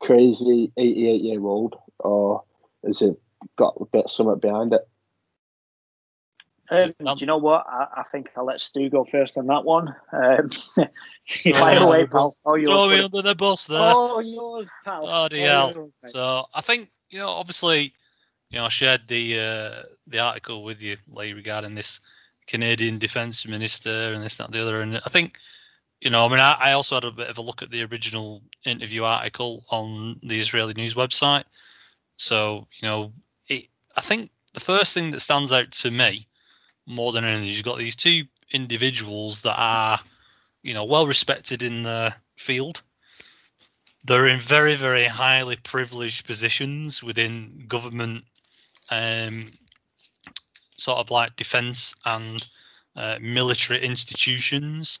crazy 88 year old or has it got a bit something behind it? Um, do you know what? I, I, think I'll let Stu go first on that one. Um, fire away, pal. Oh, yours, Throw me under the bus there. Oh, yours, pal. Oh. Oh, so I think you know, obviously, you know, I shared the uh, the article with you, Lee, regarding this Canadian Defence Minister and this, that, and the other. And I think, you know, I mean, I, I also had a bit of a look at the original interview article on the Israeli news website. So, you know, it, I think the first thing that stands out to me more than anything. You've got these two individuals that are, you know, well respected in the field. They're in very, very highly privileged positions within government, um, sort of like defence and uh, military institutions,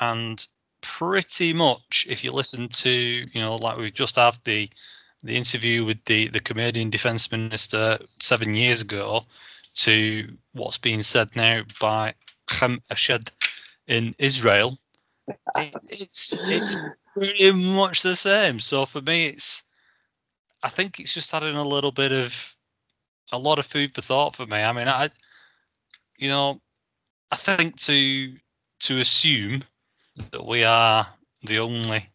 and pretty much, if you listen to, you know, like we just have the the interview with the the Canadian Defence Minister seven years ago, to what's being said now by Haim Eshed in Israel, it's it's pretty much the same. So for me, it's I think it's just adding a little bit of a lot of food for thought for me. I mean, I you know, I think to to assume that we are the only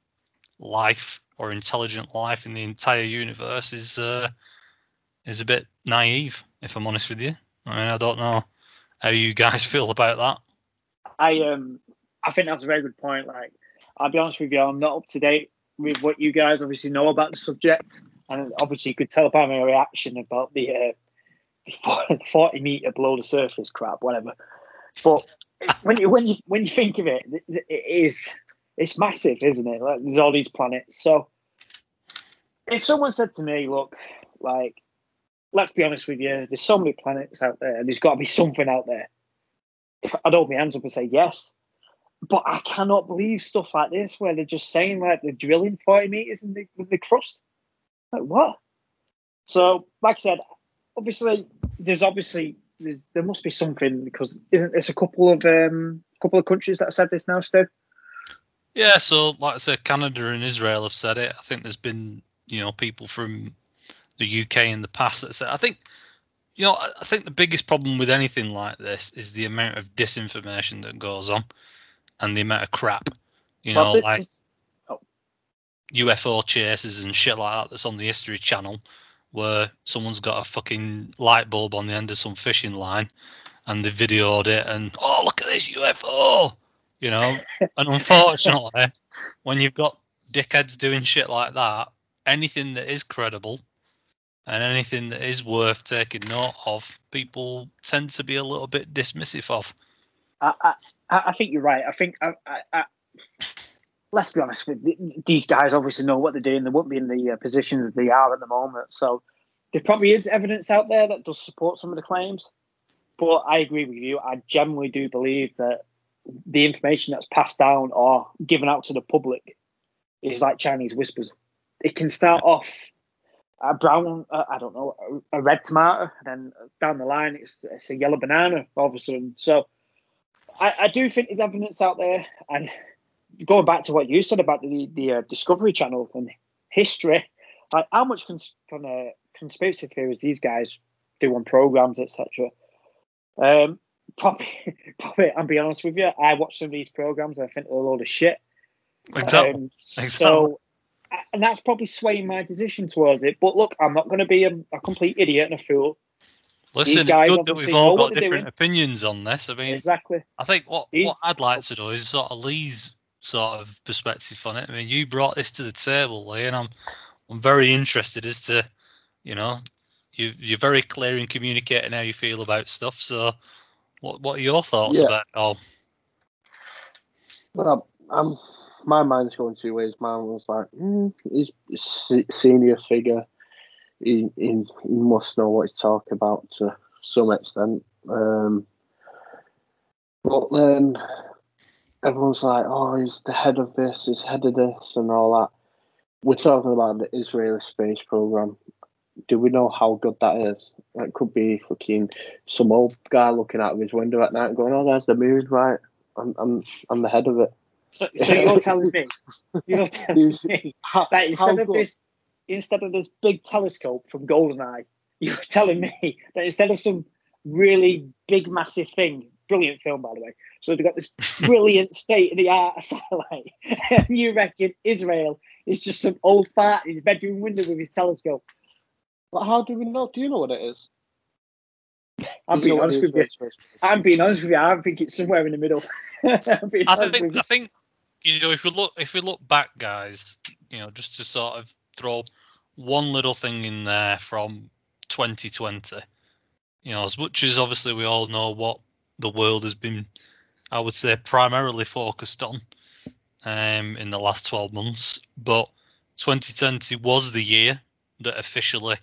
life or intelligent life in the entire universe is uh, is a bit naive, if I'm honest with you. I mean, I don't know how you guys feel about that. I um, I think that's a very good point. Like, I'll be honest with you, I'm not up to date with what you guys obviously know about the subject, and obviously you could tell by my reaction about the uh, 40 meter below the surface crap, whatever. But when you when you when you think of it, it is it's massive, isn't it? Like, there's all these planets. So if someone said to me, look, like let's be honest with you, there's so many planets out there, and there's got to be something out there. I'd hold my hands up and say yes. But I cannot believe stuff like this where they're just saying like they're drilling 40 meters in the, in the crust. Like what? So, like I said, obviously there's obviously there's, there must be something because isn't this a couple of um couple of countries that have said this now, Stu? Yeah, so like I said, Canada and Israel have said it. I think there's been you know people from the UK in the past that said. I think, you know, I think the biggest problem with anything like this is the amount of disinformation that goes on, and the amount of crap. You know, well, like oh. UFO chases and shit like that that's on the History Channel, where someone's got a fucking light bulb on the end of some fishing line, and they videoed it, and oh look at this UFO, you know. and unfortunately, when you've got dickheads doing shit like that, anything that is credible and anything that is worth taking note of, people tend to be a little bit dismissive of. I, I, I think you're right. I think I, I, let's be honest with these guys. Obviously, know what they're doing. They won't be in the uh, positions that they are at the moment. So there probably is evidence out there that does support some of the claims. But I agree with you. I generally do believe that the information that's passed down or given out to the public is like Chinese whispers. It can start off a brown, uh, I don't know, a, a, red tomato, and then down the line it's, it's a yellow banana all of a sudden. So I, I, do think there's evidence out there. And going back to what you said about the the uh, Discovery Channel and history, like how much cons- kind of conspiracy theories these guys do on programs, etc. Um, probably, probably, I'll be honest with you, I watch some of these programs and I think they're a load of shit. Exactly. Um, exactly. So and that's probably swaying my decision towards it. But look, I'm not going to be a, a, complete idiot and a fool. Listen, it's good that we've all got different doing. opinions on this. I mean, exactly. I think what He's, what I'd like to do is sort of Lee's sort of perspective on it. I mean, you brought this to the table, Lee, and I'm I'm very interested as to, you know, you you're very clear in communicating how you feel about stuff. So, what what are your thoughts yeah. about it all? Well, I'm my mind's going two ways. Mine was like, mm, he's a senior figure. He, he, he must know what he's talking about to some extent. Um, but then everyone's like, oh, he's the head of this, he's head of this, and all that. we're talking about the Israeli space program. Do we know how good that is? It could be fucking some old guy looking out of his window at night, going, "Oh, there's the moon, right? I'm, I'm, I'm the head of it." So, so you're telling me, you're telling me How, that instead of this, instead of this big telescope from Goldeneye, you're telling me that instead of some really big, massive thing, brilliant film by the way, so they've got this brilliant state of the art satellite, and you reckon Israel is just some old fart in his bedroom window with his telescope? But how do we know? Do you know what it is? I'm Do being honest with you. I'm being honest with you. I think it's somewhere in the middle. I'm being I honest with think. I think you know if we look if we look back, guys, you know, just to sort of throw one little thing in there from 2020. You know, as much as obviously we all know what the world has been, I would say primarily focused on um, in the last 12 months, but 2020 was the year that officially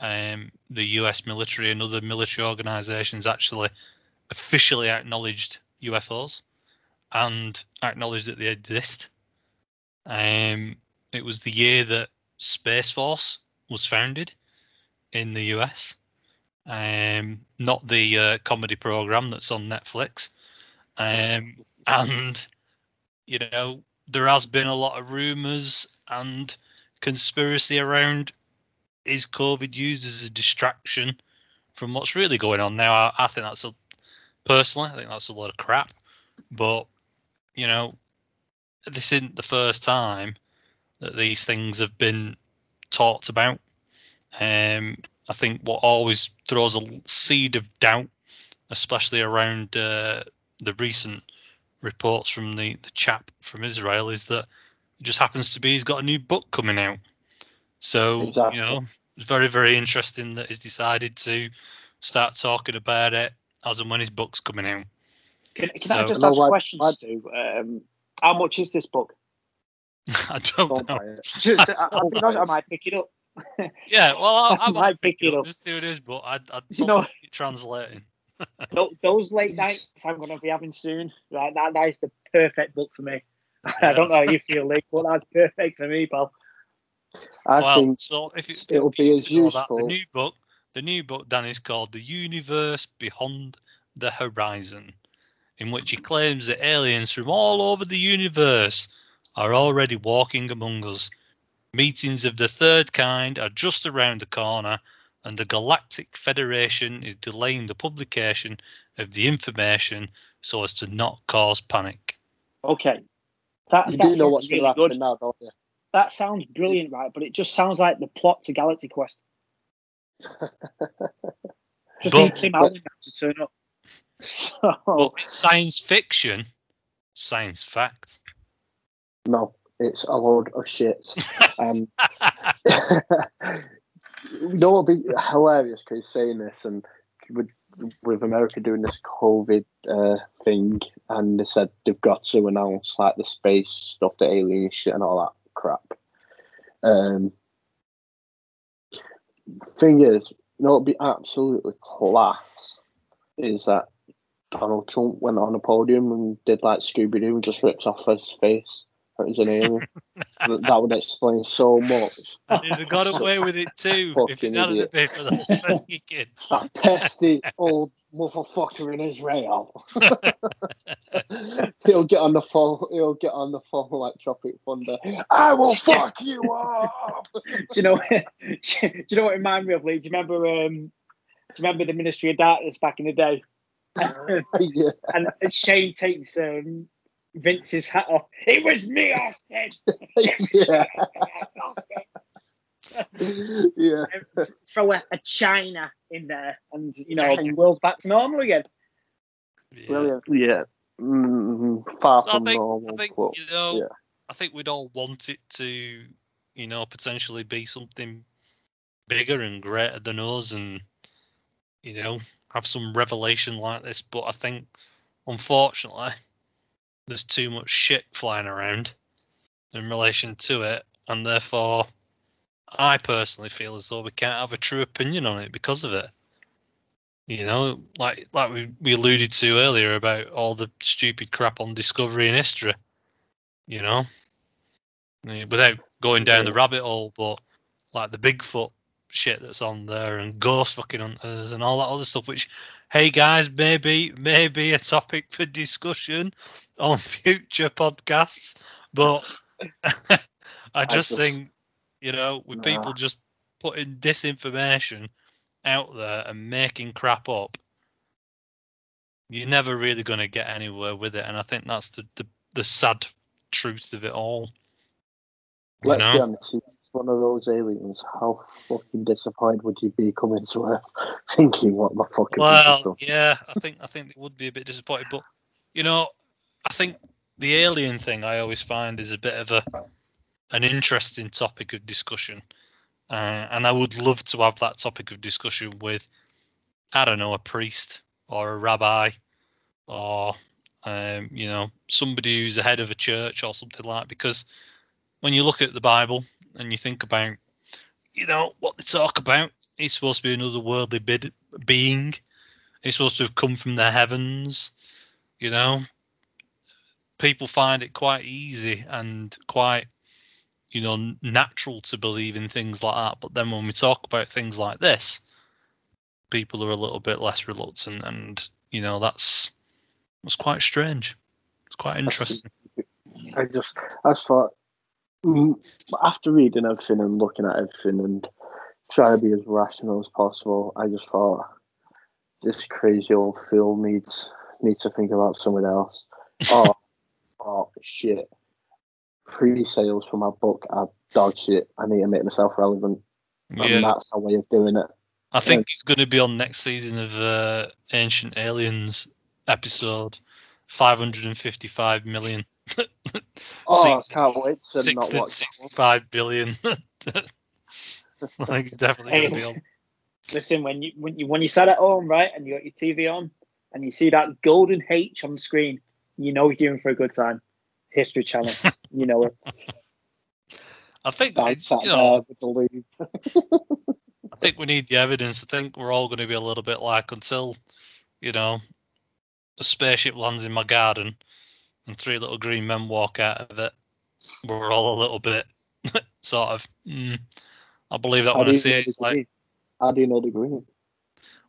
um, the US military and other military organizations actually officially acknowledged UFOs and acknowledge that they exist. Um, it was the year that Space Force was founded in the US, um, not the uh, comedy program that's on Netflix. Um, and you know there has been a lot of rumors and conspiracy around is COVID used as a distraction from what's really going on now. I, I think that's a personally, I think that's a lot of crap. But you know, this isn't the first time that these things have been talked about. Um, I think what always throws a seed of doubt, especially around uh, the recent reports from the, the chap from Israel, is that it just happens to be he's got a new book coming out. So Exactly. you know, it's very very interesting that he's decided to start talking about it as and when his book's coming out. Can, can So- I just ask why- a question, why- Stu? Um, how much is this book? I don't Don't know. Just, I, I'll be Don't honest, I might pick it up. Yeah, well, I, I I might might pick pick it it up. up. Just see what it is, but I, I don't You know- think it's translating. Those late nights I'm going to be having soon, right, that, that is the perfect book for me. I don't know how you feel, Lee, but that's perfect for me, pal. I well, think so if it's it'll be as to know that, the new book, the new book, Dan, is called "The Universe Beyond the Horizon," in which he claims that aliens from all over the universe are already walking among us. Meetings of the third kind are just around the corner, and the Galactic Federation is delaying the publication of the information so as to not cause panic. Okay. That, you that do know sounds what's going really to happen good. now, don't you? That sounds brilliant, right? But it just sounds like the plot to Galaxy Quest. Just But- need Tim Allen to turn up. So, it's science fiction, science fact. No, it's a load of shit. Um, you know what would be hilarious because saying this and with with America doing this COVID uh, thing and they said they've got to announce like the space stuff, the alien shit and all that crap. Um, thing is, you know, it'd be absolutely class is that Donald Trump went on a podium and did like Scooby Doo and just ripped off his face. That was an alien. that would explain so much. And he'd have got away with it too if it hadn't been for those pesky kids. That pesky old motherfucker in Israel. he'll get on the phone. He'll get on the phone like Tropic Thunder. I will fuck you up. do you know? do you know what it reminded me of, Lee? Do you remember? Um, do you remember the Ministry of Darkness back in the day? yeah. and Shane takes um, Vince's hat off. It was me, Austin. yeah. Austin. Yeah. And throw a, a China in there, and you know China. the world's back to normal again. Yeah. Brilliant. Yeah. Mm, far So I from think, normal. I think but you know, yeah. I think we'd all want it to, you know, potentially be something bigger and greater than us, and you know, have some revelation like this. But I think, unfortunately, there's too much shit flying around in relation to it, and therefore, I personally feel as though we can't have a true opinion on it because of it. You know, like like we, we alluded to earlier about all the stupid crap on Discovery and History. You know, without going down the rabbit hole, but like the Bigfoot shit that's on there and ghost fucking hunters and all that other stuff, which, hey guys, maybe maybe a topic for discussion on future podcasts. But I just just- think, you know, with Nah. people just putting disinformation out there and making crap up, you're never really going to get anywhere with it. And I think that's the, the, the sad truth of it all. Let's be honest, it's one of those aliens. How fucking disappointed would you be coming to Earth thinking what the fuck have we just Well, yeah, I think I think it would be a bit disappointed, but you know, I think the alien thing I always find is a bit of a an interesting topic of discussion, uh, and I would love to have that topic of discussion with, I don't know, a priest or a rabbi, or um, you know, somebody who's the head of a church or something like. Because when you look at the Bible and you think about, you know, what they talk about, he's supposed to be another worldly bid, being. He's supposed to have come from the heavens. You know, people find it quite easy and quite, you know, natural to believe in things like that. But then when we talk about things like this, people are a little bit less reluctant, and you know, that's that's quite strange. It's quite interesting. I just, I just thought, after reading everything and looking at everything and trying to be as rational as possible, I just thought this crazy old Phil needs needs to think about someone else. Oh, oh shit! Pre-sales for my book are dog shit. I need to make myself relevant, and that's a way of doing it. I think it's going to be on next season of uh, Ancient Aliens episode 555 million. Oh, I can't wait to Six not watch. 65 billion. I think he's definitely going to be on. Listen, when you when you when you sat at home, right, and you got your TV on, and you see that golden H on the screen, you know you're in for a good time. History Channel, you know it. I think I it's, sat you know, there with the lube. I think we need the evidence. I think we're all going to be a little bit like until, you know, a spaceship lands in my garden and three little green men walk out of it. We're all a little bit sort of. Mm, I believe that How when I see know it. It's like, green? How do you know the green?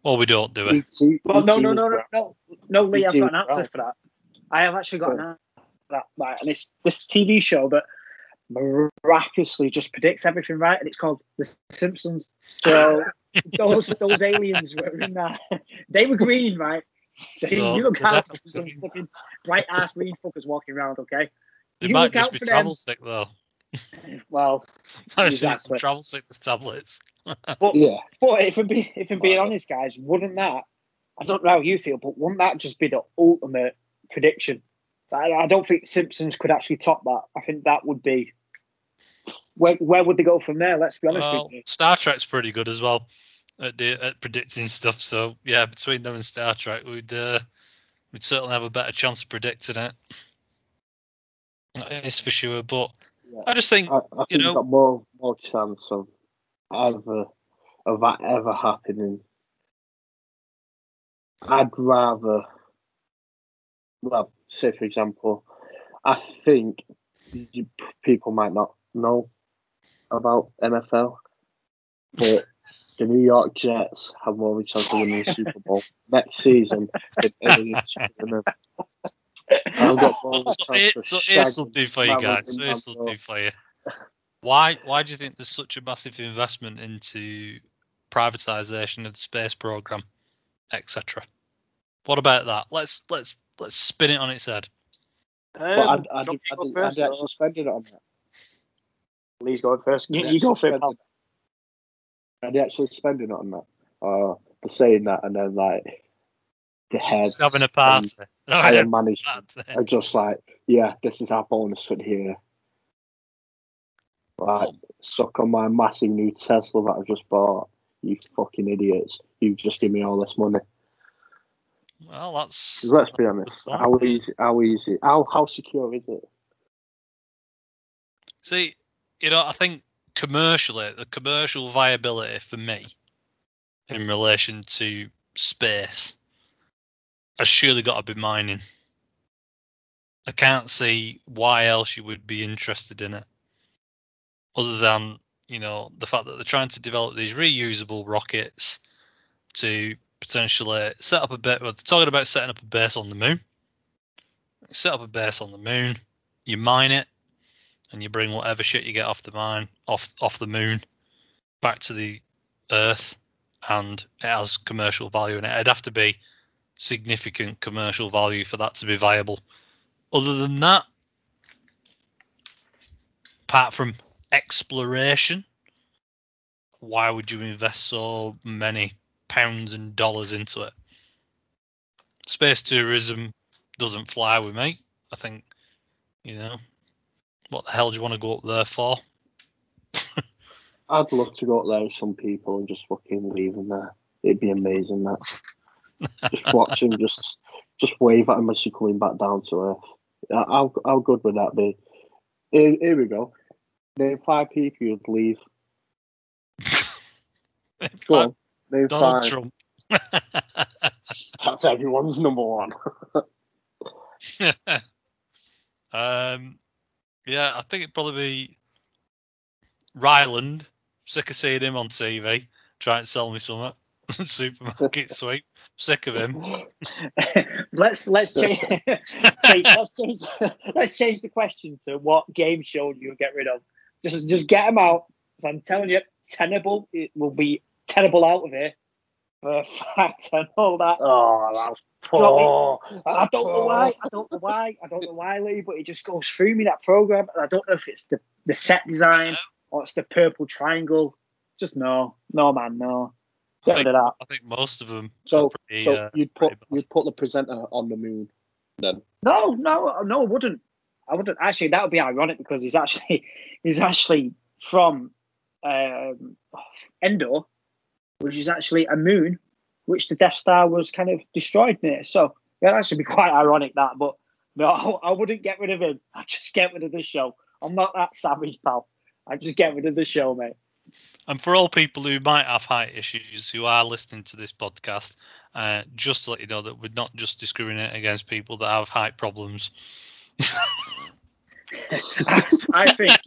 well, we don't do it. E.T. Well, no, no, no, no, no, no, Lee. I've got an answer for that. I have actually got an answer for that. Right, and it's this TV show that miraculously just predicts everything right, and it's called The Simpsons. So those those aliens were in that. They were green, right? So, So you look they're out for some fucking bright ass green fuckers walking around, okay? They You might just be for them. travel sick though. Well, Might just need some travel sickness tablets. but Yeah, But if I'm, be, if I'm being honest, guys, wouldn't that? I don't know how you feel, but wouldn't that just be the ultimate prediction? I, I don't think Simpsons could actually top that. I think that would be. Where where would they go from there? Let's be honest Well, with you. Star Trek's pretty good as well at the, at predicting stuff. So yeah, between them and Star Trek, we'd uh, we'd certainly have a better chance of predicting it. That is for sure. But Yeah. I just think I, I think know- more more chance of ever of that ever happening. I'd rather, well, say for example, I think you, people might not know about NFL, but the New York Jets have more of a chance of winning the Super Bowl next season than any other I've got more of a so, chance here- of so here's something for you Marilyn guys. So here's Monroe. something for you. Why why do you think there's such a massive investment into privatization of the space program, etc.? What about that? Let's let's let's spin it on its head. Um, but I'd, John, I'd, I'd, you go I'd, first, I'd or- actually spend it on that. Lee's going first. You, I'd you go first. It- I'd actually spending it on that. Uh, for saying that, and then like the heads Just having a party. higher management Party. are just like, yeah, this is our bonus for the year. Like, suck on my massive new Tesla that I've just bought. You fucking idiots! You just give me all this money. Well, that's. let's be honest. How easy? How easy? How how secure is it? See, you know, I think commercially, the commercial viability for me in relation to space has surely got to be mining. I can't see why else you would be interested in it. other than you know the fact that they're trying to develop these reusable rockets to potentially set up a bit. Well, they're talking about setting up a base on the moon. Set up a base on the moon. You mine it, and you bring whatever shit you get off the mine off off the moon back to the Earth, and it has commercial value, and it. it'd have to be significant commercial value for that to be viable. Other than that, apart from exploration, why would you invest so many pounds and dollars into it? Space tourism doesn't fly with me. I think, you know, what the hell do you want to go up there for? I'd love to go up there with some people and just fucking leave them there. It'd be amazing that. just watch him just just wave at him as he's coming back down to earth. How how good would that be? Here, here we go. Name five people you'd leave. Go on. Name Donald five. Trump. That's everyone's number one. um, yeah, I think it'd probably be Rylan. Sick of seeing him on TV. Trying to sell me something. Supermarket sweep. Sick of him. let's let's change, let's change let's change the question to what game show do you get rid of? Just just get him out. I'm telling you, tenable. It will be tenable out of here. For a fact, I know that. Oh, that's You know poor. I don't know why. I don't know why. I don't know why, Lee, but it just goes through me that program, and I don't know if it's the the set design or it's the purple triangle. Just no, no, man, no. I Get think, rid of that. I think most of them. So, are pretty, so uh, you'd put you'd put the presenter on the moon, then. No, no, no, I wouldn't. I wouldn't. Actually, that would be ironic because he's actually he's actually from um, Endor, which is actually a moon, which the Death Star was kind of destroyed near. So yeah, that should be quite ironic. That, but no, I wouldn't get rid of him. I just get rid of the show. I'm not that savage, pal. I just get rid of the show, mate. And for all people who might have height issues who are listening to this podcast, uh, just to let you know that we're not just discriminating against people that have height problems. I think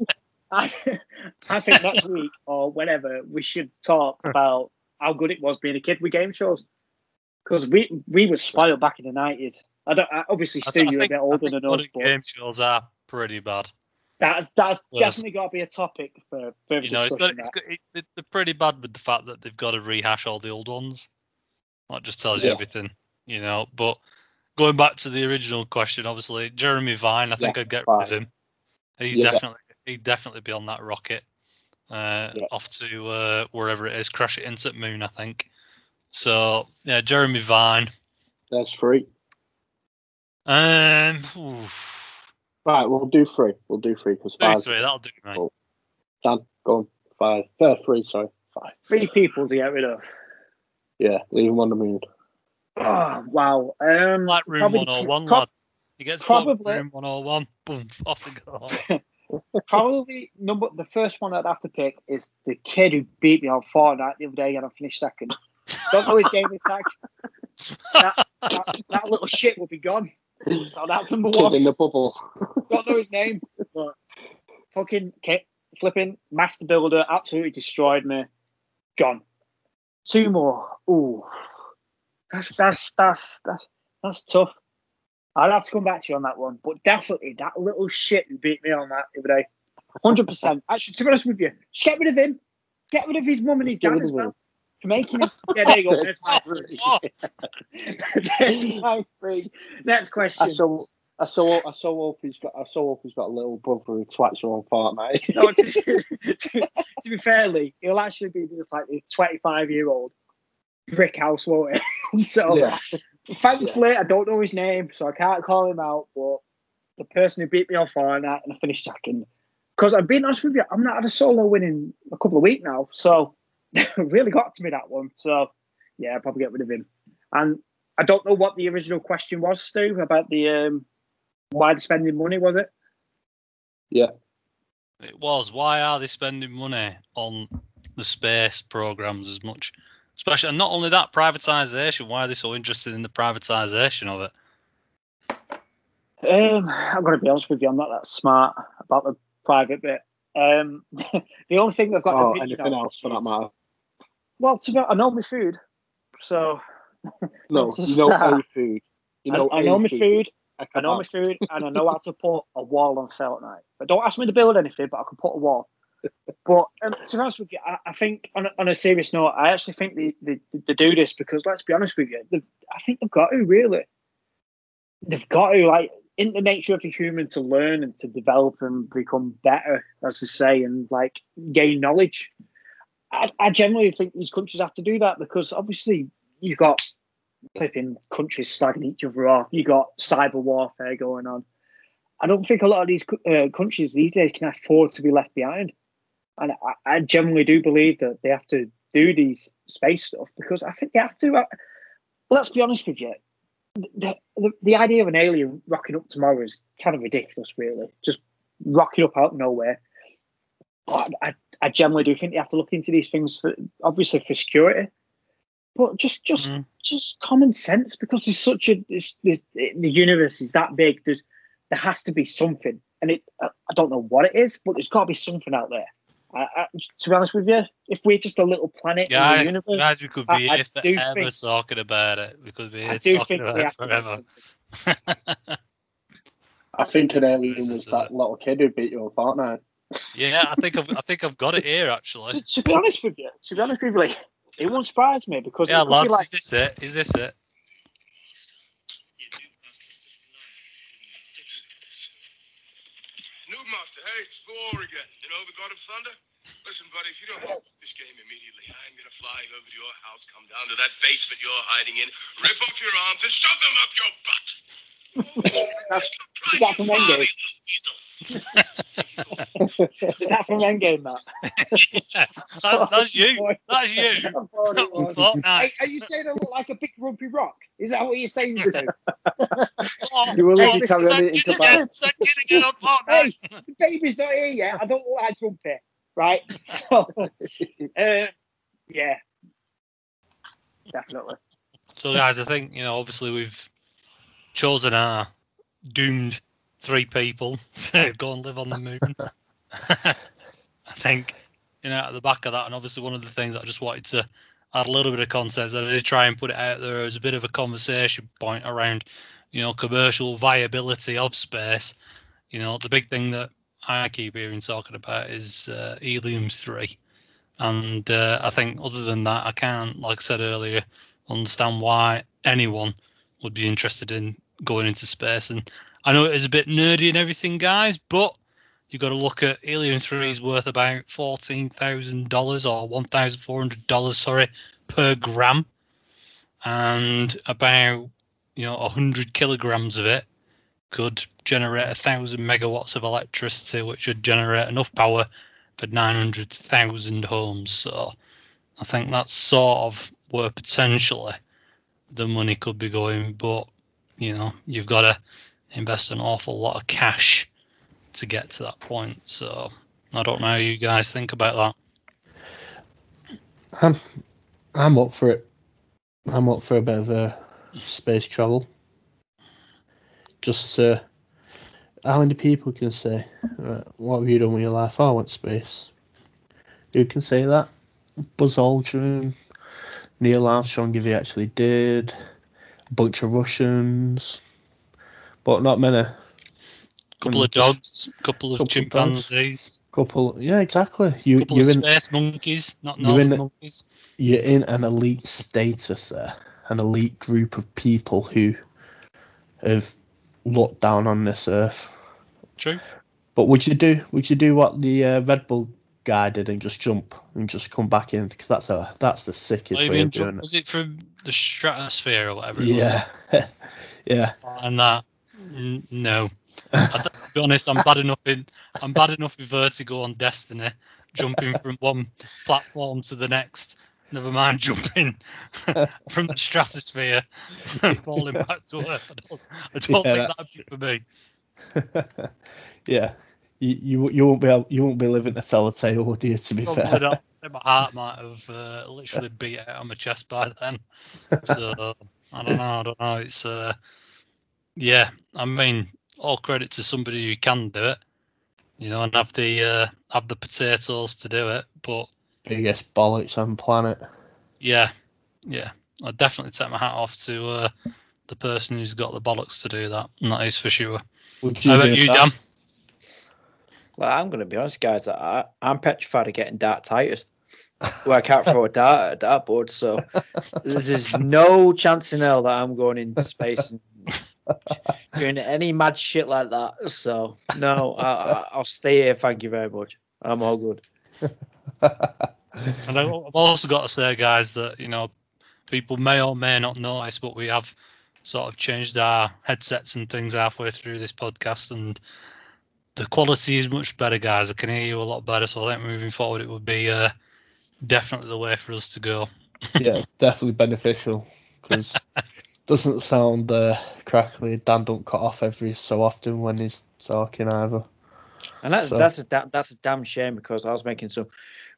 I, I think next week or whenever we should talk about how good it was being a kid with game shows because we we were spoiled back in the nineties. I don't I, obviously I Stu, th- I you're a bit older than us, but game shows are pretty bad. that's that's definitely got to be a topic for further You know, it's got, discussion. it's got, it, they're pretty bad with the fact that they've got to rehash all the old ones. That just tells you everything, you know. But going back to the original question, obviously Jeremy Vine, I think Yeah, I'd get rid of him. He's Yeah. definitely he'd definitely be on that rocket, uh, Yeah. off to uh, wherever it is, crash it into the moon, I think. So yeah, Jeremy Vine. That's three. Um, oof, Right, we'll do three. We'll do three because two, five. three, that'll do, mate. Cool. Dan, go on. Five. Uh, three, sorry. Five. Three people to get rid of. Yeah, leave him on the moon. Oh wow. Um, Like room probably- 101, prob- lad. He gets put in probably- room 101, boom, off they go. Probably number the first one I'd have to pick is the kid who beat me on Fortnite the other day and I finished second. Don't know his game attack. That, that, that little shit will be gone. So that's number Kid one. in the bubble. Don't know his name, but fucking kid, flipping master builder absolutely destroyed me. Gone. Two more. Ooh, that's that's that's that's that's tough. I'll have to come back to you on that one, but definitely that little shit who beat me on that the other day. Hundred percent. Actually, to be honest with you, just get rid of him. Get rid of his mum and his Get dad as well for making him. Yeah, there you go. There's my. Oh, There's my three. Next question. I so I so I so hope he's got I so hope he's got a little brother who twats her on Fortnite. No, to, to, to be fairly, he'll actually be just like a 25 year old brick house, won't it? so, yeah. Thankfully, I don't know his name, so I can't call him out. But the person who beat me on Fortnite and I finished second. Because I'm being honest with you, I'm not had a solo win in a couple of weeks now. So, really got to me that one. So, yeah, I'll probably get rid of him. And I don't know what the original question was, Stu, about the um, why the spending money, was it? Yeah. It was. Why are they spending money on the space programs as much? Especially, and not only that, privatization. Why are they so interested in the privatization of it? Um, I'm going to be honest with you. I'm not that smart about the private bit. Um, the only thing I've got Oh, anything on else for that matter? Well, to be, I know my food, so No, That's you know that. a food. You know I know my food. a I know my food, and I know how to put a wall on felt night. But don't ask me to build anything, but I can put a wall. But um, to be honest with you, I, I think on a, on a serious note, I actually think they, they, they do this because let's be honest with you, I think they've got to really. They've got to like in the nature of the human to learn and to develop and become better, as they say, and like gain knowledge. I, I generally think these countries have to do that because obviously you've got flipping countries slagging each other off. you've got cyber warfare going on. I don't think a lot of these uh, countries these days can afford to be left behind, and I, I generally do believe that they have to do these space stuff because I think they have to. Uh, let's be honest with you, the, the the idea of an alien rocking up tomorrow is kind of ridiculous, really. Just rocking up out of nowhere. But I, I generally do think they have to look into these things for obviously for security, but just just Mhm. just common sense because there's such a the universe is that big. There's there has to be something, and it I I don't know what it is, but there's got to be something out there. I, I, to be honest with you, if we're just a little planet in the Guys, universe, guys, we could be I here do forever think- talking about it. We could be here talking about it have to do forever. I think an alien This was is, that little kid who beat you in Fortnite. yeah, I think I've I think I've got it here actually. to, to be honest with you, to be honest with you, like, it won't surprise me because Yeah, it could lads, be like is this it? Is this it? Hey, it's Thor again. You know, the God of Thunder? Listen, buddy, if you don't get this game immediately, I'm gonna fly over to your house, come down to that basement you're hiding in, rip off your arms, and shove them up your butt. Is that from Endgame? Is that from Endgame, Matt? yeah, that's, that's you. That's you. I thought it. Fortnite. Hey, are you saying I look like a big rumpy rock? Is that what you're saying to do? Oh, You will oh, let you this carry is on that eating kid kebab. again, that kid again on Fortnite. hey, the baby's not here yet. I don't look like Grumpy, right? So, uh, yeah, definitely. So, guys, I think you know, obviously, we've chosen our doomed three people to go and live on the moon. I think you know, at the back of that, and obviously, one of the things I just wanted to add a little bit of context, I did try and put it out there as a bit of a conversation point around, you know, commercial viability of space. You know, the big thing that I keep hearing talking about is uh, helium three. And uh, I think other than that, I can't, like I said earlier, understand why anyone would be interested in going into space. And I know it is a bit nerdy and everything, guys, but you've got to look at Helium 3 is worth about $14,000 or $1,400, sorry, per gram. And about, you know, 100 kilograms of it could generate a thousand megawatts of electricity, which would generate enough power for 900,000 homes. So I think that's sort of where potentially the money could be going, but you know, you've got to invest an awful lot of cash to get to that point. So I don't know how you guys think about that. I'm I'm up for it. I'm up for a bit of uh, space travel. Just uh, how many people can say, uh, "What have you done with your life?" Oh, I went space. Who can say that? Buzz Aldrin, Neil Armstrong, if he actually did. A bunch of Russians, but not many. Couple Mm, of dogs, couple of couple of chimpanzees, Couple, yeah, exactly. You couple you're of in space monkeys, not you're normal in monkeys. you're in an elite status there, an elite group of people who have looked down on this earth. True. But would you do would you do what the uh, Red Bull guy did and just jump and just come back in? Because that's a that's the sickest way of doing it. was it from the stratosphere or whatever? Yeah, yeah. and that no to be honest i'm bad enough in i'm bad enough with vertigo on destiny jumping from one platform to the next never mind jumping from the stratosphere and falling back to earth i don't, I don't Yeah, think that's- that'd be for me yeah. You, you you won't be able, you won't be living to tell a tale, you? To be Probably fair, not. My heart might have uh, literally beat out on my chest by then. So I don't know. I don't know. It's uh, yeah. I mean, all credit to somebody who can do it. you know, and have the uh, have the potatoes to do it. But Biggest bollocks on planet. yeah, yeah, I'd definitely take my hat off to uh, the person who's got the bollocks to do that. And that is for sure. Would How about do you, that? Dan? Well, I'm going to be honest, guys. I, I'm petrified of getting dartitis. Well, I can't throw a dart at a dartboard, so there's no chance in hell that I'm going into space and doing any mad shit like that. So no, I, I, I'll stay here. Thank you very much. I'm all good. And I- I've also got to say, guys, that you know, people may or may not notice, but we have sort of changed our headsets and things halfway through this podcast, and the quality is much better, guys. I can hear you a lot better, so I think moving forward, it would be uh, definitely the way for us to go. yeah, definitely beneficial because doesn't sound uh, crackly. Dan don't cut off every so often when he's talking either. And that's So- that's a da- that's a damn shame because I was making some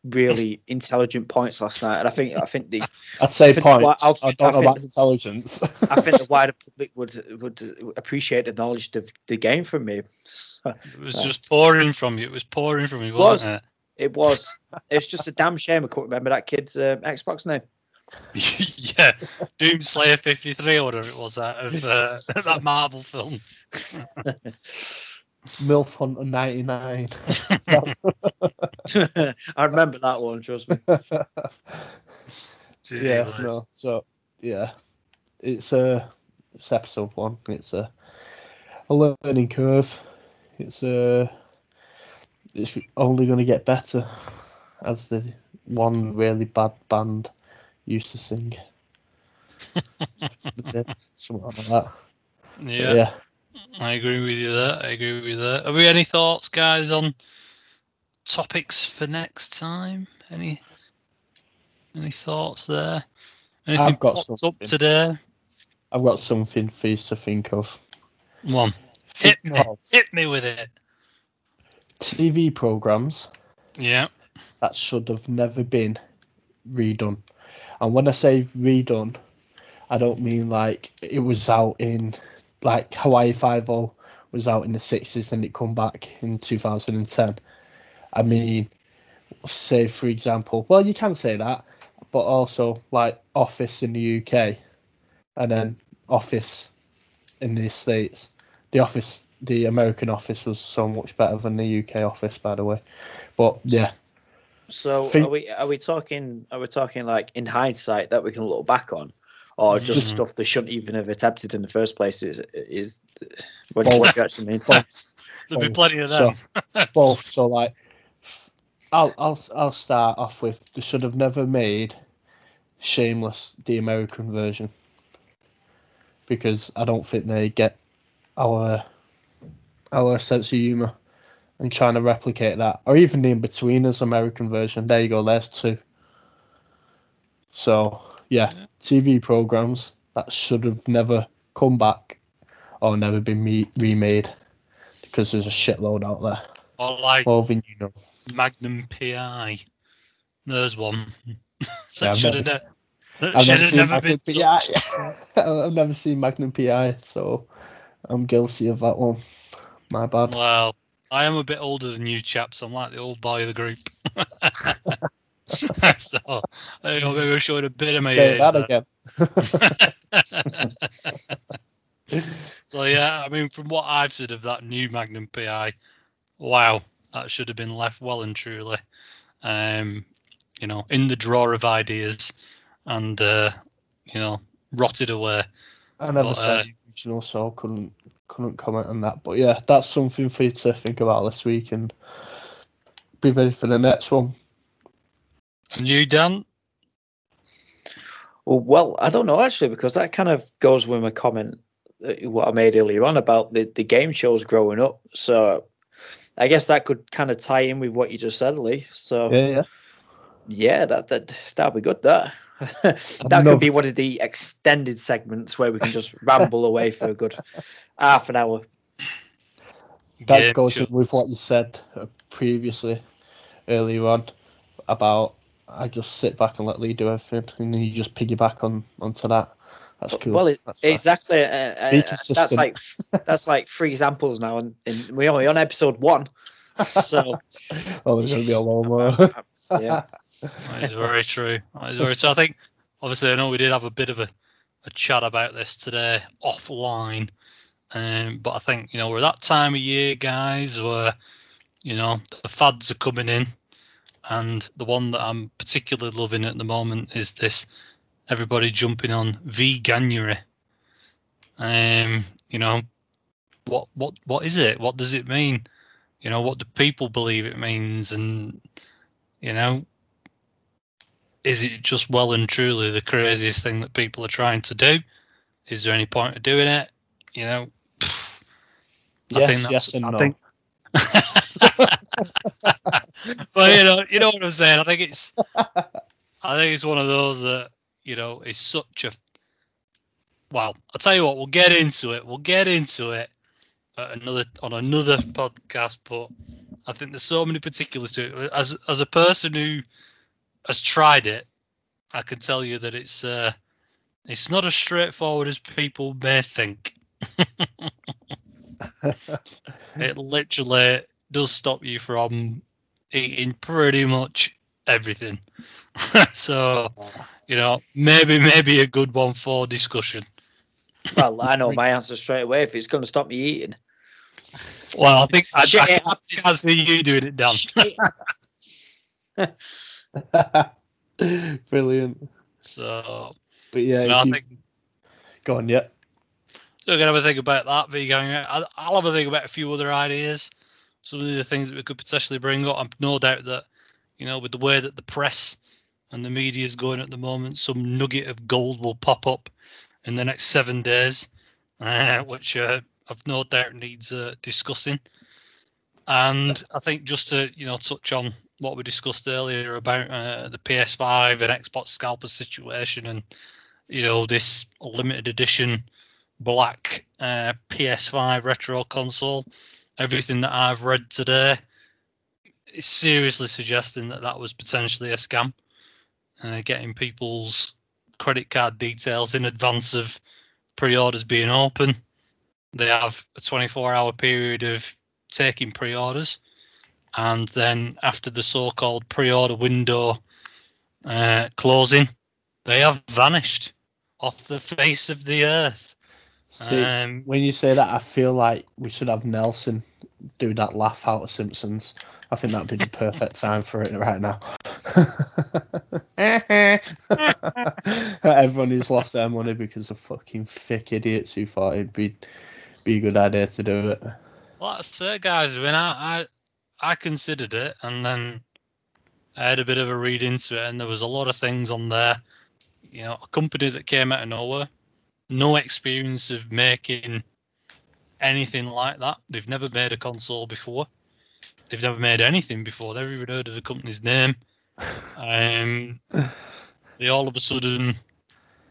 really intelligent points last night, and I think I think the I'd say I points. well, I'll- I don't know about think- intelligence. I think the wider public would would appreciate the knowledge of the game from me. It was just pouring from you. It was pouring from you, wasn't It It was. It's just a damn shame I couldn't remember that kid's uh, Xbox name. It? yeah, Doomslayer 53 or whatever it was that of uh, that Marvel film. Milf Hunter 99. I remember that one. Trust me. yeah, Jeez. no. So yeah, it's a it's episode one. It's a a learning curve. It's a it's only going to get better as the one really bad band used to sing. Something like that. Yeah, yeah. I agree with you there. I agree with you there. Have we any thoughts, guys, on topics for next time? Any any thoughts there? Anything I've got popped up something. today? I've got something for you to think of. One. Hit me. of Hit me with it. TV programs Yeah. that should have never been redone. And when I say redone, I don't mean like it was out in like Hawaii Five O was out in the sixties and it come back in two thousand and ten. I mean, say for example, well you can say that, but also like Office in the UK, and then Office in the States. The Office, the American Office was so much better than the UK Office, by the way. But yeah, So Think- are we are we talking are we talking like in hindsight that we can look back on, or just Mhm. stuff they shouldn't even have attempted in the first place? Is is what do you, what you actually mean? both. There'll be plenty of So- them. both. So like, I'll I'll I'll start off with they should have never made Shameless the American version because I don't think they get our our sense of humor and trying to replicate that, or even the Inbetweeners American version. There you go. There's two. So yeah, TV programs that should have never come back or never been me- remade because there's a shitload out there. Or like than you know. Magnum PI. There's one. I've should never have I've never seen never Magnum PI. I've never seen Magnum PI, so I'm guilty of that one. My bad. Well, I am a bit older than you chaps. I'm like the old boy of the group. so I think I'm maybe showing a bit of my Say age. that again. so yeah, I mean, from what I've said of that new Magnum PI, wow, that should have been left well and truly, um, you know, in the drawer of ideas, and uh, you know, rotted away. I never But, said uh, original, so couldn't couldn't comment on that. But yeah, that's something for you to think about this week and be ready for the next one. And you, Dan? Well, well, I don't know actually because that kind of goes with my comment uh, what I made earlier on about the, the game shows growing up. So I guess that could kind of tie in with what you just said, Lee. So yeah, Yeah, yeah. that that that'd be good. That that Another- could be one of the extended segments where we can just ramble away for a good half an hour. That Game goes shows. in with what you said uh, previously earlier on about I just sit back and let Lee do everything, and then you just piggyback on onto that. That's cool. Well, it, That's fine. exactly. Uh, uh, that's like that's like three examples now, and, and we're only on episode one. so Oh, there's gonna be a long one. yeah, That is very true. That is very. I think, obviously, I know we did have a bit of a, a chat about this today offline, um, but I think you know we're at that time of year, guys, where you know the fads are coming in, and the one that I'm particularly loving at the moment is this everybody jumping on veganuary. Um, you know, what what what is it? What does it mean? You know, what do people believe it means? And you know, is it just well and truly the craziest thing that people are trying to do? Is there any point of doing it? You know, pff, Yes, yes, and I no. think. well, you know, you know what I'm saying. I think it's, I think it's one of those that you know is such a. Well, I'll tell you what. We'll get into it. We'll get into it another on another podcast. But I think there's so many particulars to it. As as a person who has tried it, I can tell you that it's uh, it's not as straightforward as people may think. it literally does stop you from eating pretty much everything. so, you know, maybe maybe a good one for discussion. well, I know my answer straight away. If it's going to stop me eating, Well, I think I, I, I can't see you doing it, Dan. Brilliant. So, But yeah, you know, I you- think go on, yeah. we're gonna have a think about that vegan. I- I'll have a think about a few other ideas. Some of the things that we could potentially bring up. I'm no doubt that, you know, with the way that the press and the media is going at the moment, some nugget of gold will pop up in the next seven days, uh, which uh, I've no doubt needs uh, discussing. And I think just to you know touch on what we discussed earlier about uh, the PS5 and Xbox scalper situation, and you know this limited edition black uh, PS5 retro console. Everything that I've read today is seriously suggesting that that was potentially a scam, uh, getting people's credit card details in advance of pre-orders being open. They have a 24-hour period of taking pre-orders, and then after the so-called pre-order window uh, closing, they have vanished off the face of the earth. See, Um, when you say that, I feel like we should have Nelson do that laugh out of Simpsons. I think that'd be the perfect time for it right now. Everyone who's lost their money because of fucking thick idiots who thought it'd be be a good idea to do it. Well, that's it, guys. When I, I I considered it, and then I had a bit of a read into it, and there was a lot of things on there. You know, a company that came out of nowhere, no experience of making anything like that. They've never made a console before. They've never made anything before. They've even heard of the company's name. Um, they all of a sudden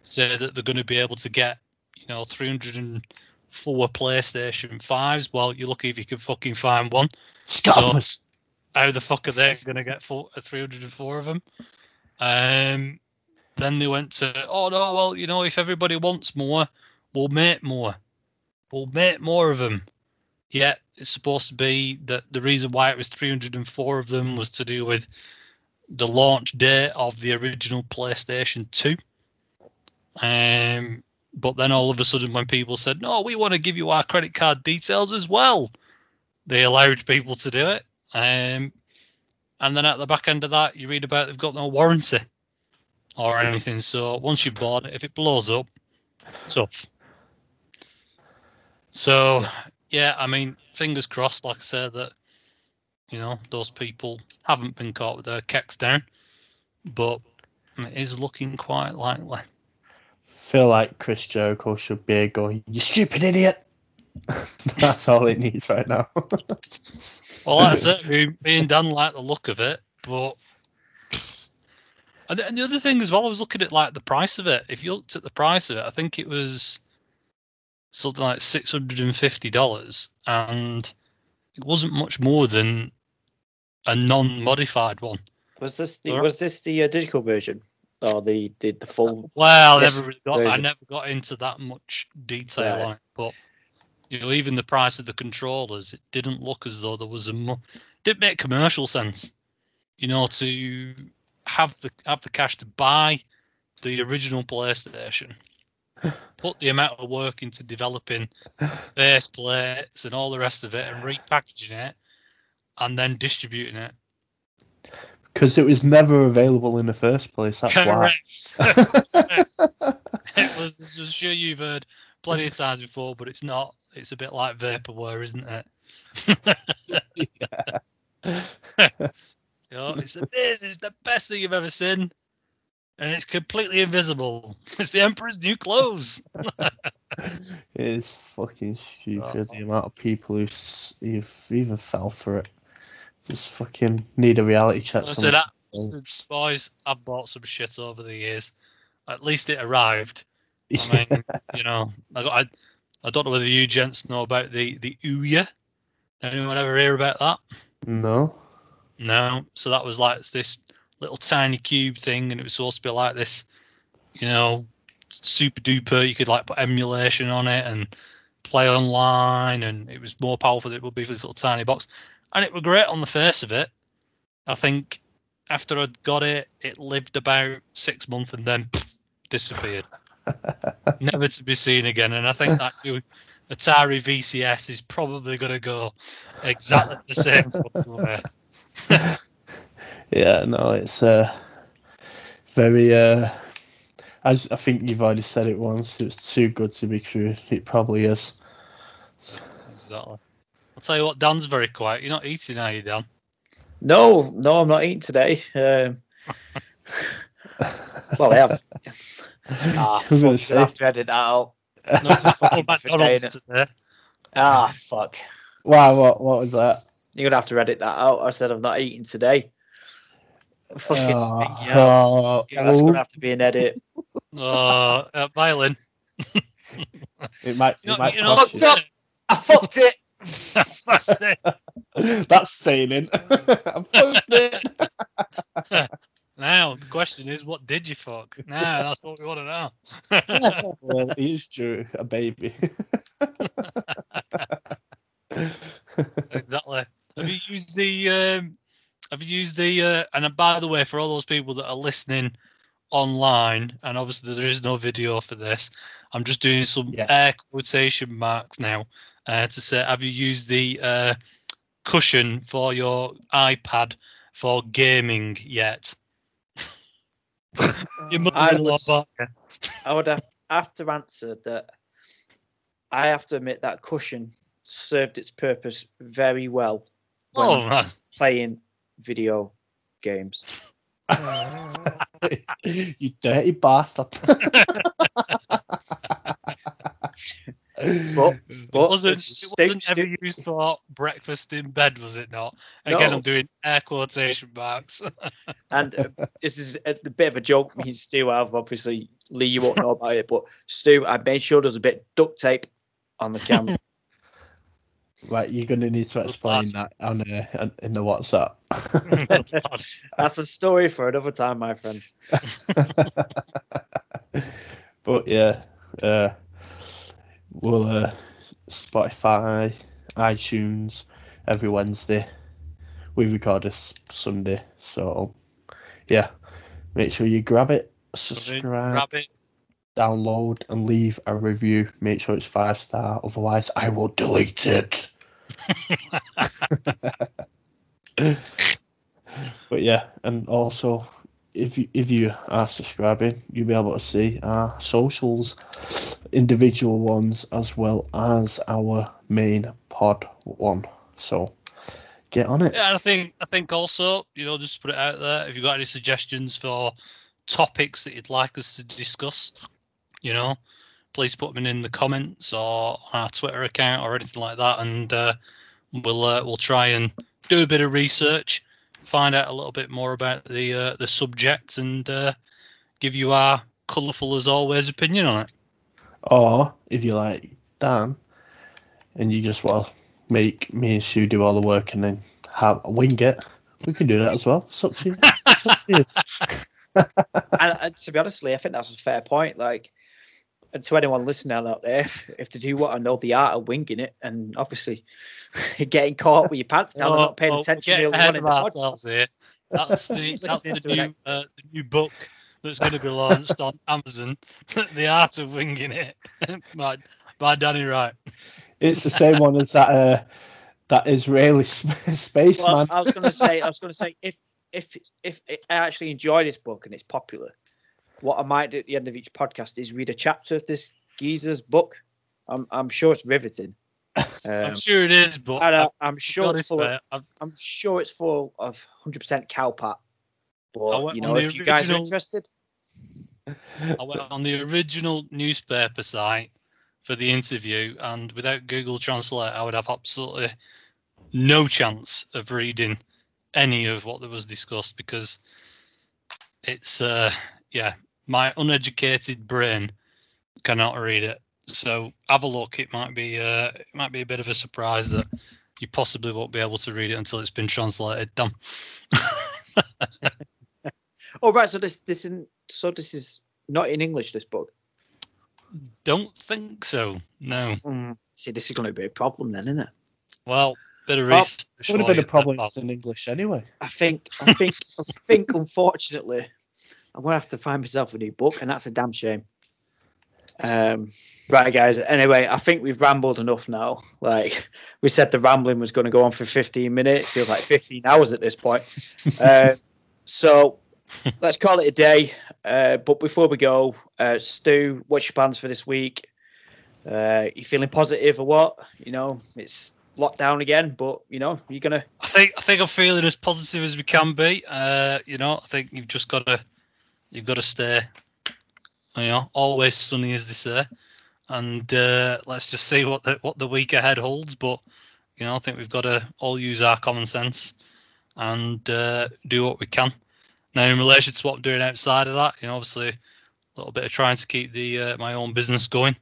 say that they're going to be able to get, you know, 304 PlayStation 5s. Well, you're lucky if you can fucking find one. Scammers. How the fuck are they going to get four, 304 of them? Um, then they went to, oh no, well, you know, if everybody wants more, we'll make more. We'll make more of them. Yet it's supposed to be that the reason why it was 304 of them was to do with the launch date of the original PlayStation 2. Um, but then all of a sudden, when people said, no, we want to give you our credit card details as well, they allowed people to do it. Um, and then at the back end of that, you read about they've got no warranty or anything. So once you've bought it, if it blows up, tough. So yeah, I mean, fingers crossed. Like I said, that you know those people haven't been caught with their kecks down, but it is looking quite likely. feel like Chris Jericho should be going, you stupid idiot. That's all it needs right now. Well, that's it. Me, me and Dan like the look of it, but and the, and the other thing as well, I was looking at like the price of it. If you looked at the price of it, I think it was something like six hundred and fifty dollars, and it wasn't much more than a non-modified one. Was this the Alright. was this the uh, digital version or the the, the full? Well, I never really got, I never got into that much detail Right. on it, but you know, even the price of the controllers, it didn't look as though there was a mu- didn't make commercial sense, you know, to have the have the cash to buy the original PlayStation, put the amount of work into developing base plates and all the rest of it, and repackaging it, and then distributing it. Because it was never available in the first place. That's why. Correct. it was. as I'm sure you've heard plenty of times before, but it's not. It's a bit like vaporware, isn't it? You know, it's amazing. It's the best thing you've ever seen, and it's completely invisible. It's the Emperor's new clothes. It is fucking stupid. Oh. The amount of people who've, who've even fell for it. Just fucking need a reality check. I some said, of "Ah, the listen, boys, I've bought some shit over the years. At least it arrived. I mean, you know, I, got, I, I don't know whether you gents know about the the Ouya. Anyone ever hear about that? no. No. So that was like this little tiny cube thing, and it was supposed to be like this, you know, super duper. You could like put emulation on it and play online, and it was more powerful than it would be for this little tiny box. And it was great on the face of it. I think after I'd got it, it lived about six months and then pff, disappeared, never to be seen again. And I think that new Atari VCS is probably going to go exactly the same way. Yeah, no, it's uh, very. Uh, as I think you've already said it once, it's too good to be true. It probably is. Exactly. I'll tell you what, Dan's very quiet. You're not eating, are you, Dan? No, no, I'm not eating today. Um, well, I have. Ah, I was gonna fuck, say. Have to edit that out. No, it's fucking McDonald's vagina. today. Ah, fuck. Wow, what what was that? You're gonna have to edit that out. I said I'm not eating today. Fucking Oh, yeah. oh, Yeah, that's oh, gonna have to be an edit. Uh, uh, violin. it might, You know- it might you know- cost Fucked up. I fucked it. That's it. you. That's saying it. I fucked it. Now, the question is, what did you fuck? Now, that's what we want to know. well, he's due a baby. exactly. Have you used the? Um, have you used the? Uh, and uh, by the way, for all those people that are listening online, and obviously there is no video for this, I'm just doing some Yeah. air quotation marks now uh, to say, have you used the uh, cushion for your iPad for gaming yet? You must I know was- about it. I would have, have to answer that. I have to admit that cushion served its purpose very well when Oh man, playing video games. you dirty bastard. But, but it wasn't, it wasn't Stu- ever used for breakfast in bed, was it not? Again, No. I'm doing air quotation marks. And uh, this is a, a bit of a joke. Me and Stu have obviously Lee, you won't know about it, but Stu, I made sure there's a bit of duct tape on the camera. right, you're gonna need to explain that on uh, in the WhatsApp. That's a story for another time, my friend. but yeah, uh, we'll uh, Spotify, iTunes every Wednesday. We record this Sunday, so yeah, make sure you grab it, subscribe, Grab it. download, and leave a review. Make sure it's five star, otherwise I will delete it. but yeah, and also if you, if you are subscribing, you'll be able to see our socials, individual ones as well as our main pod one. So get on it. Yeah, I think I think also, you know, just put it out there. If you've got any suggestions for topics that you'd like us to discuss, you know, please put them in the comments or on our Twitter account or anything like that, and uh, we'll uh, we'll try and do a bit of research, find out a little bit more about the uh, the subject, and uh, give you our colourful as always opinion on it. Or if you like Dan, and you just want to make me and Stu do all the work and then have a wing it, we can do that as well. It's up to you. It's up to you. and, and to be honest, Lee, I think that's a fair point. Like, and to anyone listening out there, if, if they do want to know the art of winging it, and obviously getting caught with your pants down and not paying well, attention, we're early getting on ahead of the ourselves here. That's the that's the new uh, the new book that's going to be launched on Amazon, The Art of Winging It, by by Danny Wright. It's the same one as that uh, that Israeli sp- spaceman. Well, I was going to say, I was going to say, if if if I actually enjoy this book and it's popular, what I might do at the end of each podcast is read a chapter of this geezer's book. I'm I'm sure it's riveting. I'm Um, sure it is, but uh, I've I'm sure it's full. Of. I'm sure it's full of 100% cowpat. I But you know, if you guys are interested, I went on the original newspaper site for the interview, and without Google Translate, I would have absolutely no chance of reading any of what was discussed because it's, uh, yeah, my uneducated brain cannot read it. So have a look. It might be, uh, it might be a bit of a surprise that you possibly won't be able to read it until it's been translated. Done. oh right, so this this isn't so this is not in English. This book. Don't think so. No. Mm. See, this is going to be a problem then, isn't it? Well, bit of Well, research. would have been a problem Bob. if it's in English anyway. I think, I think, I think, unfortunately, I'm gonna have to find myself a new book, and that's a damn shame. Um, right, guys. Anyway, I think we've rambled enough now. Like we said, the rambling was going to go on for 15 minutes. Feels like 15 hours at this point. Uh, so let's call it a day. Uh, but before we go, uh, Stu, what's your plans for this week? Uh, you feeling positive or what? You know, it's lockdown again, but you know, you're gonna I think I think I'm feeling as positive as we can be. Uh, you know, I think you've just got to you've got to stay, you know, always sunny as they say, and uh, let's just see what the what the week ahead holds. But you know, I think we've got to all use our common sense and uh, do what we can. Now, in relation to what I'm doing outside of that, you know, obviously a little bit of trying to keep the uh, my own business going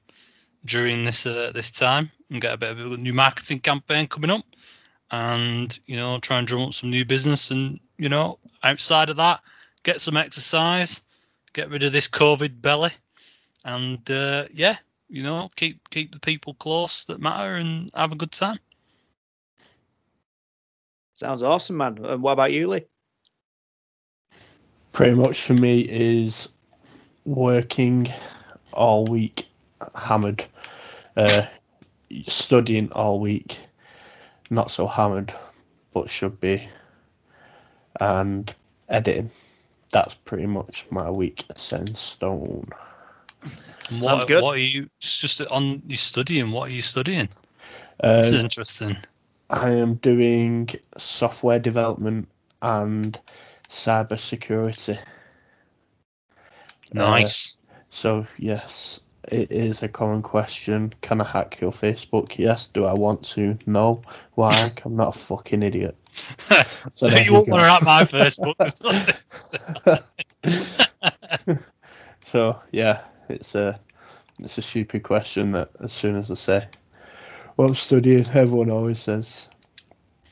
during this uh, this time and get a bit of a new marketing campaign coming up and you know try and drum up some new business and you know outside of that get some exercise get rid of this covid belly and uh, yeah you know keep keep the people close that matter and have a good time sounds awesome, man. And what about you, Lee? Pretty much for me is working all week, hammered, uh, studying all week, not so hammered, but should be, and editing. That's pretty much my week set in stone. And Sounds what, good. what are you it's just on you studying what are you studying Uh, it's interesting I am doing software development and cyber security. nice So yes, it is a common question. Can I hack your Facebook? Yes. Do I want to? No. Why? I'm not a fucking idiot. So you won't want to at my facebook So yeah, it's a it's a stupid question that as soon as I say, "Well, I'm studying," everyone always says,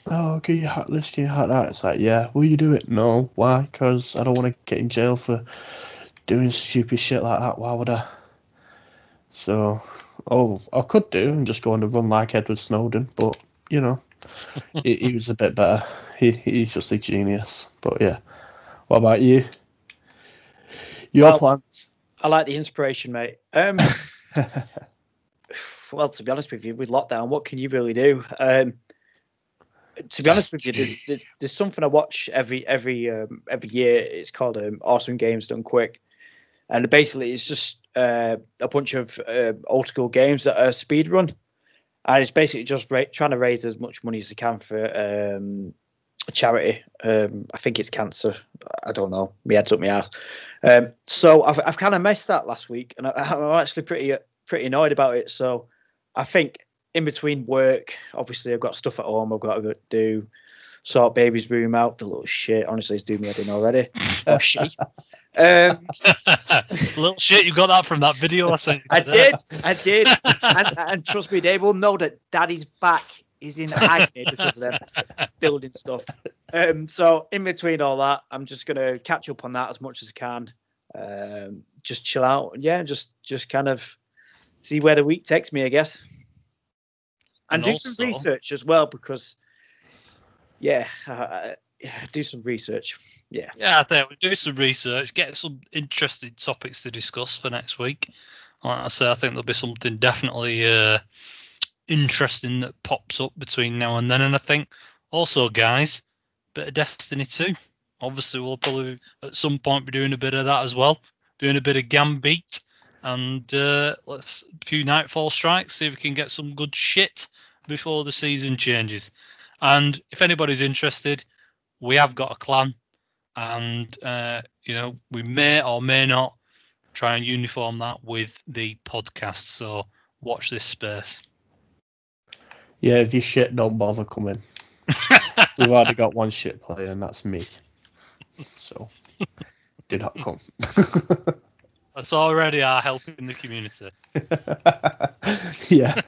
"Oh, can you hack this? Can you hack that?" It's like, yeah. Will you do it? No. Why? Because I don't want to get in jail for doing stupid shit like that. Why would I? So, oh, I could do and just go on a run like Edward Snowden, but you know, he, he was a bit better. He, he's just a genius. But yeah, what about you? Your Well- plans? I like the inspiration, mate. Um, well, to be honest with you, with lockdown, what can you really do? Um, to be honest with you, there's, there's, there's something I watch every every um, every year. It's called um, Awesome Games Done Quick, and basically it's just uh, a bunch of uh, old school games that are speed run, and it's basically just ra- trying to raise as much money as they can for um, a charity. Um, I think it's cancer. I don't know. My head's up my ass. Um, so I've, I've kind of missed that last week, and I, I'm actually pretty pretty annoyed about it. So I think in between work, obviously I've got stuff at home I've got to go do, sort baby's room out. The little shit, honestly, it's doing me head in already. oh shit. Um, little shit you got that from that video i sent I did, I did, and, and trust me, they will know that Daddy's back is in agony because of them building stuff. Um, so in between all that, I'm just gonna catch up on that as much as I can. Um, just chill out, yeah, just just kind of see where the week takes me, I guess. And, And do also- some research as well because, yeah, uh, yeah, do some research. Yeah. Yeah, I think we do some research, get some interesting topics to discuss for next week. Like I say, I think there'll be something definitely uh, interesting that pops up between now and then. And I think also, guys, bit of Destiny 2. Obviously, we'll probably at some point be doing a bit of that as well, doing a bit of Gambit, and uh, let's a few Nightfall strikes, see if we can get some good shit before the season changes. And if anybody's interested, we have got a clan and uh, you know we may or may not try and uniform that with the podcast. So watch this space. Yeah, if you shit, don't bother coming. We've already got one shit player, and that's me. So, do not come. That's already our help in the community. yeah.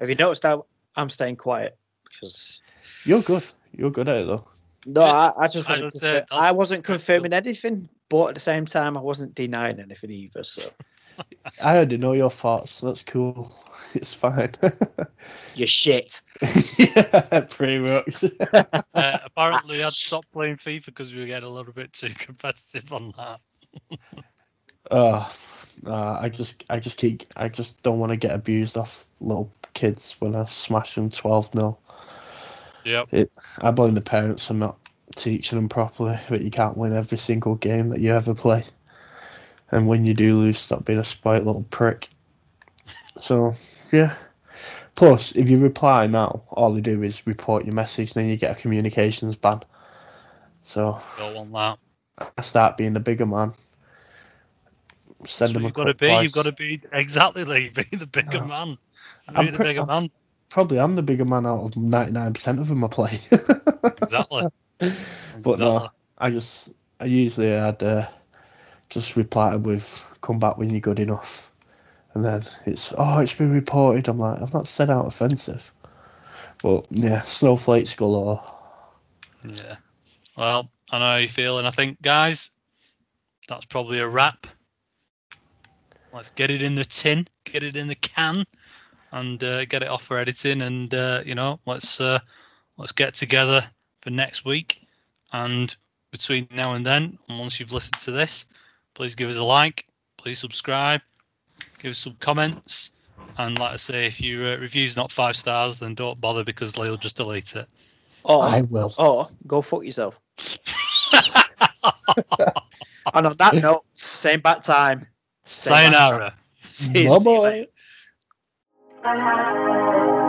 Have you noticed how I'm staying quiet? Because You're good. You're good at it, though. no, I, I just I wasn't. would say confir- I wasn't confirming anything, but at the same time, I wasn't denying anything either. So I already know your thoughts. That's cool. It's fine. You're shit. yeah, pretty much. Uh, apparently, I'd stopped playing FIFA because we were getting a little bit too competitive on that. Oh, uh, I just, I just keep, I just don't want to get abused off little kids when I smash them 12 0 Yep. I blame the parents for not teaching them properly that you can't win every single game that you ever play. And when you do lose, stop being a spite little prick. So, yeah. Plus, if you reply now, all they do is report your message, then you get a communications ban. So, Don't want that. I start being the bigger man. Send That's them a you've got to be. voice. You've got to be exactly Lee. Be the bigger man. Be I'm the pre- bigger I'm- man. Probably I'm the bigger man out of 99% of them I play. Exactly. But no, I just I usually I'd uh, just reply with "come back when you're good enough," and then it's oh it's been reported. I'm like I've not said out offensive, but yeah, snowflakes galore. Yeah. Well, I know how you feel, and I think, guys, that's probably a wrap. Let's get it in the tin, get it in the can, and uh, get it off for editing. And uh, you know, let's uh, let's get together for next week. And between now and then, and once you've listened to this, please give us a like, please subscribe, give us some comments, and like I say, if your uh, review's not five stars, then don't bother because Lee will just delete it. Or, I will. or go fuck yourself. and on that note, same bat time. Same bat. Sayonara. See you- Thank you.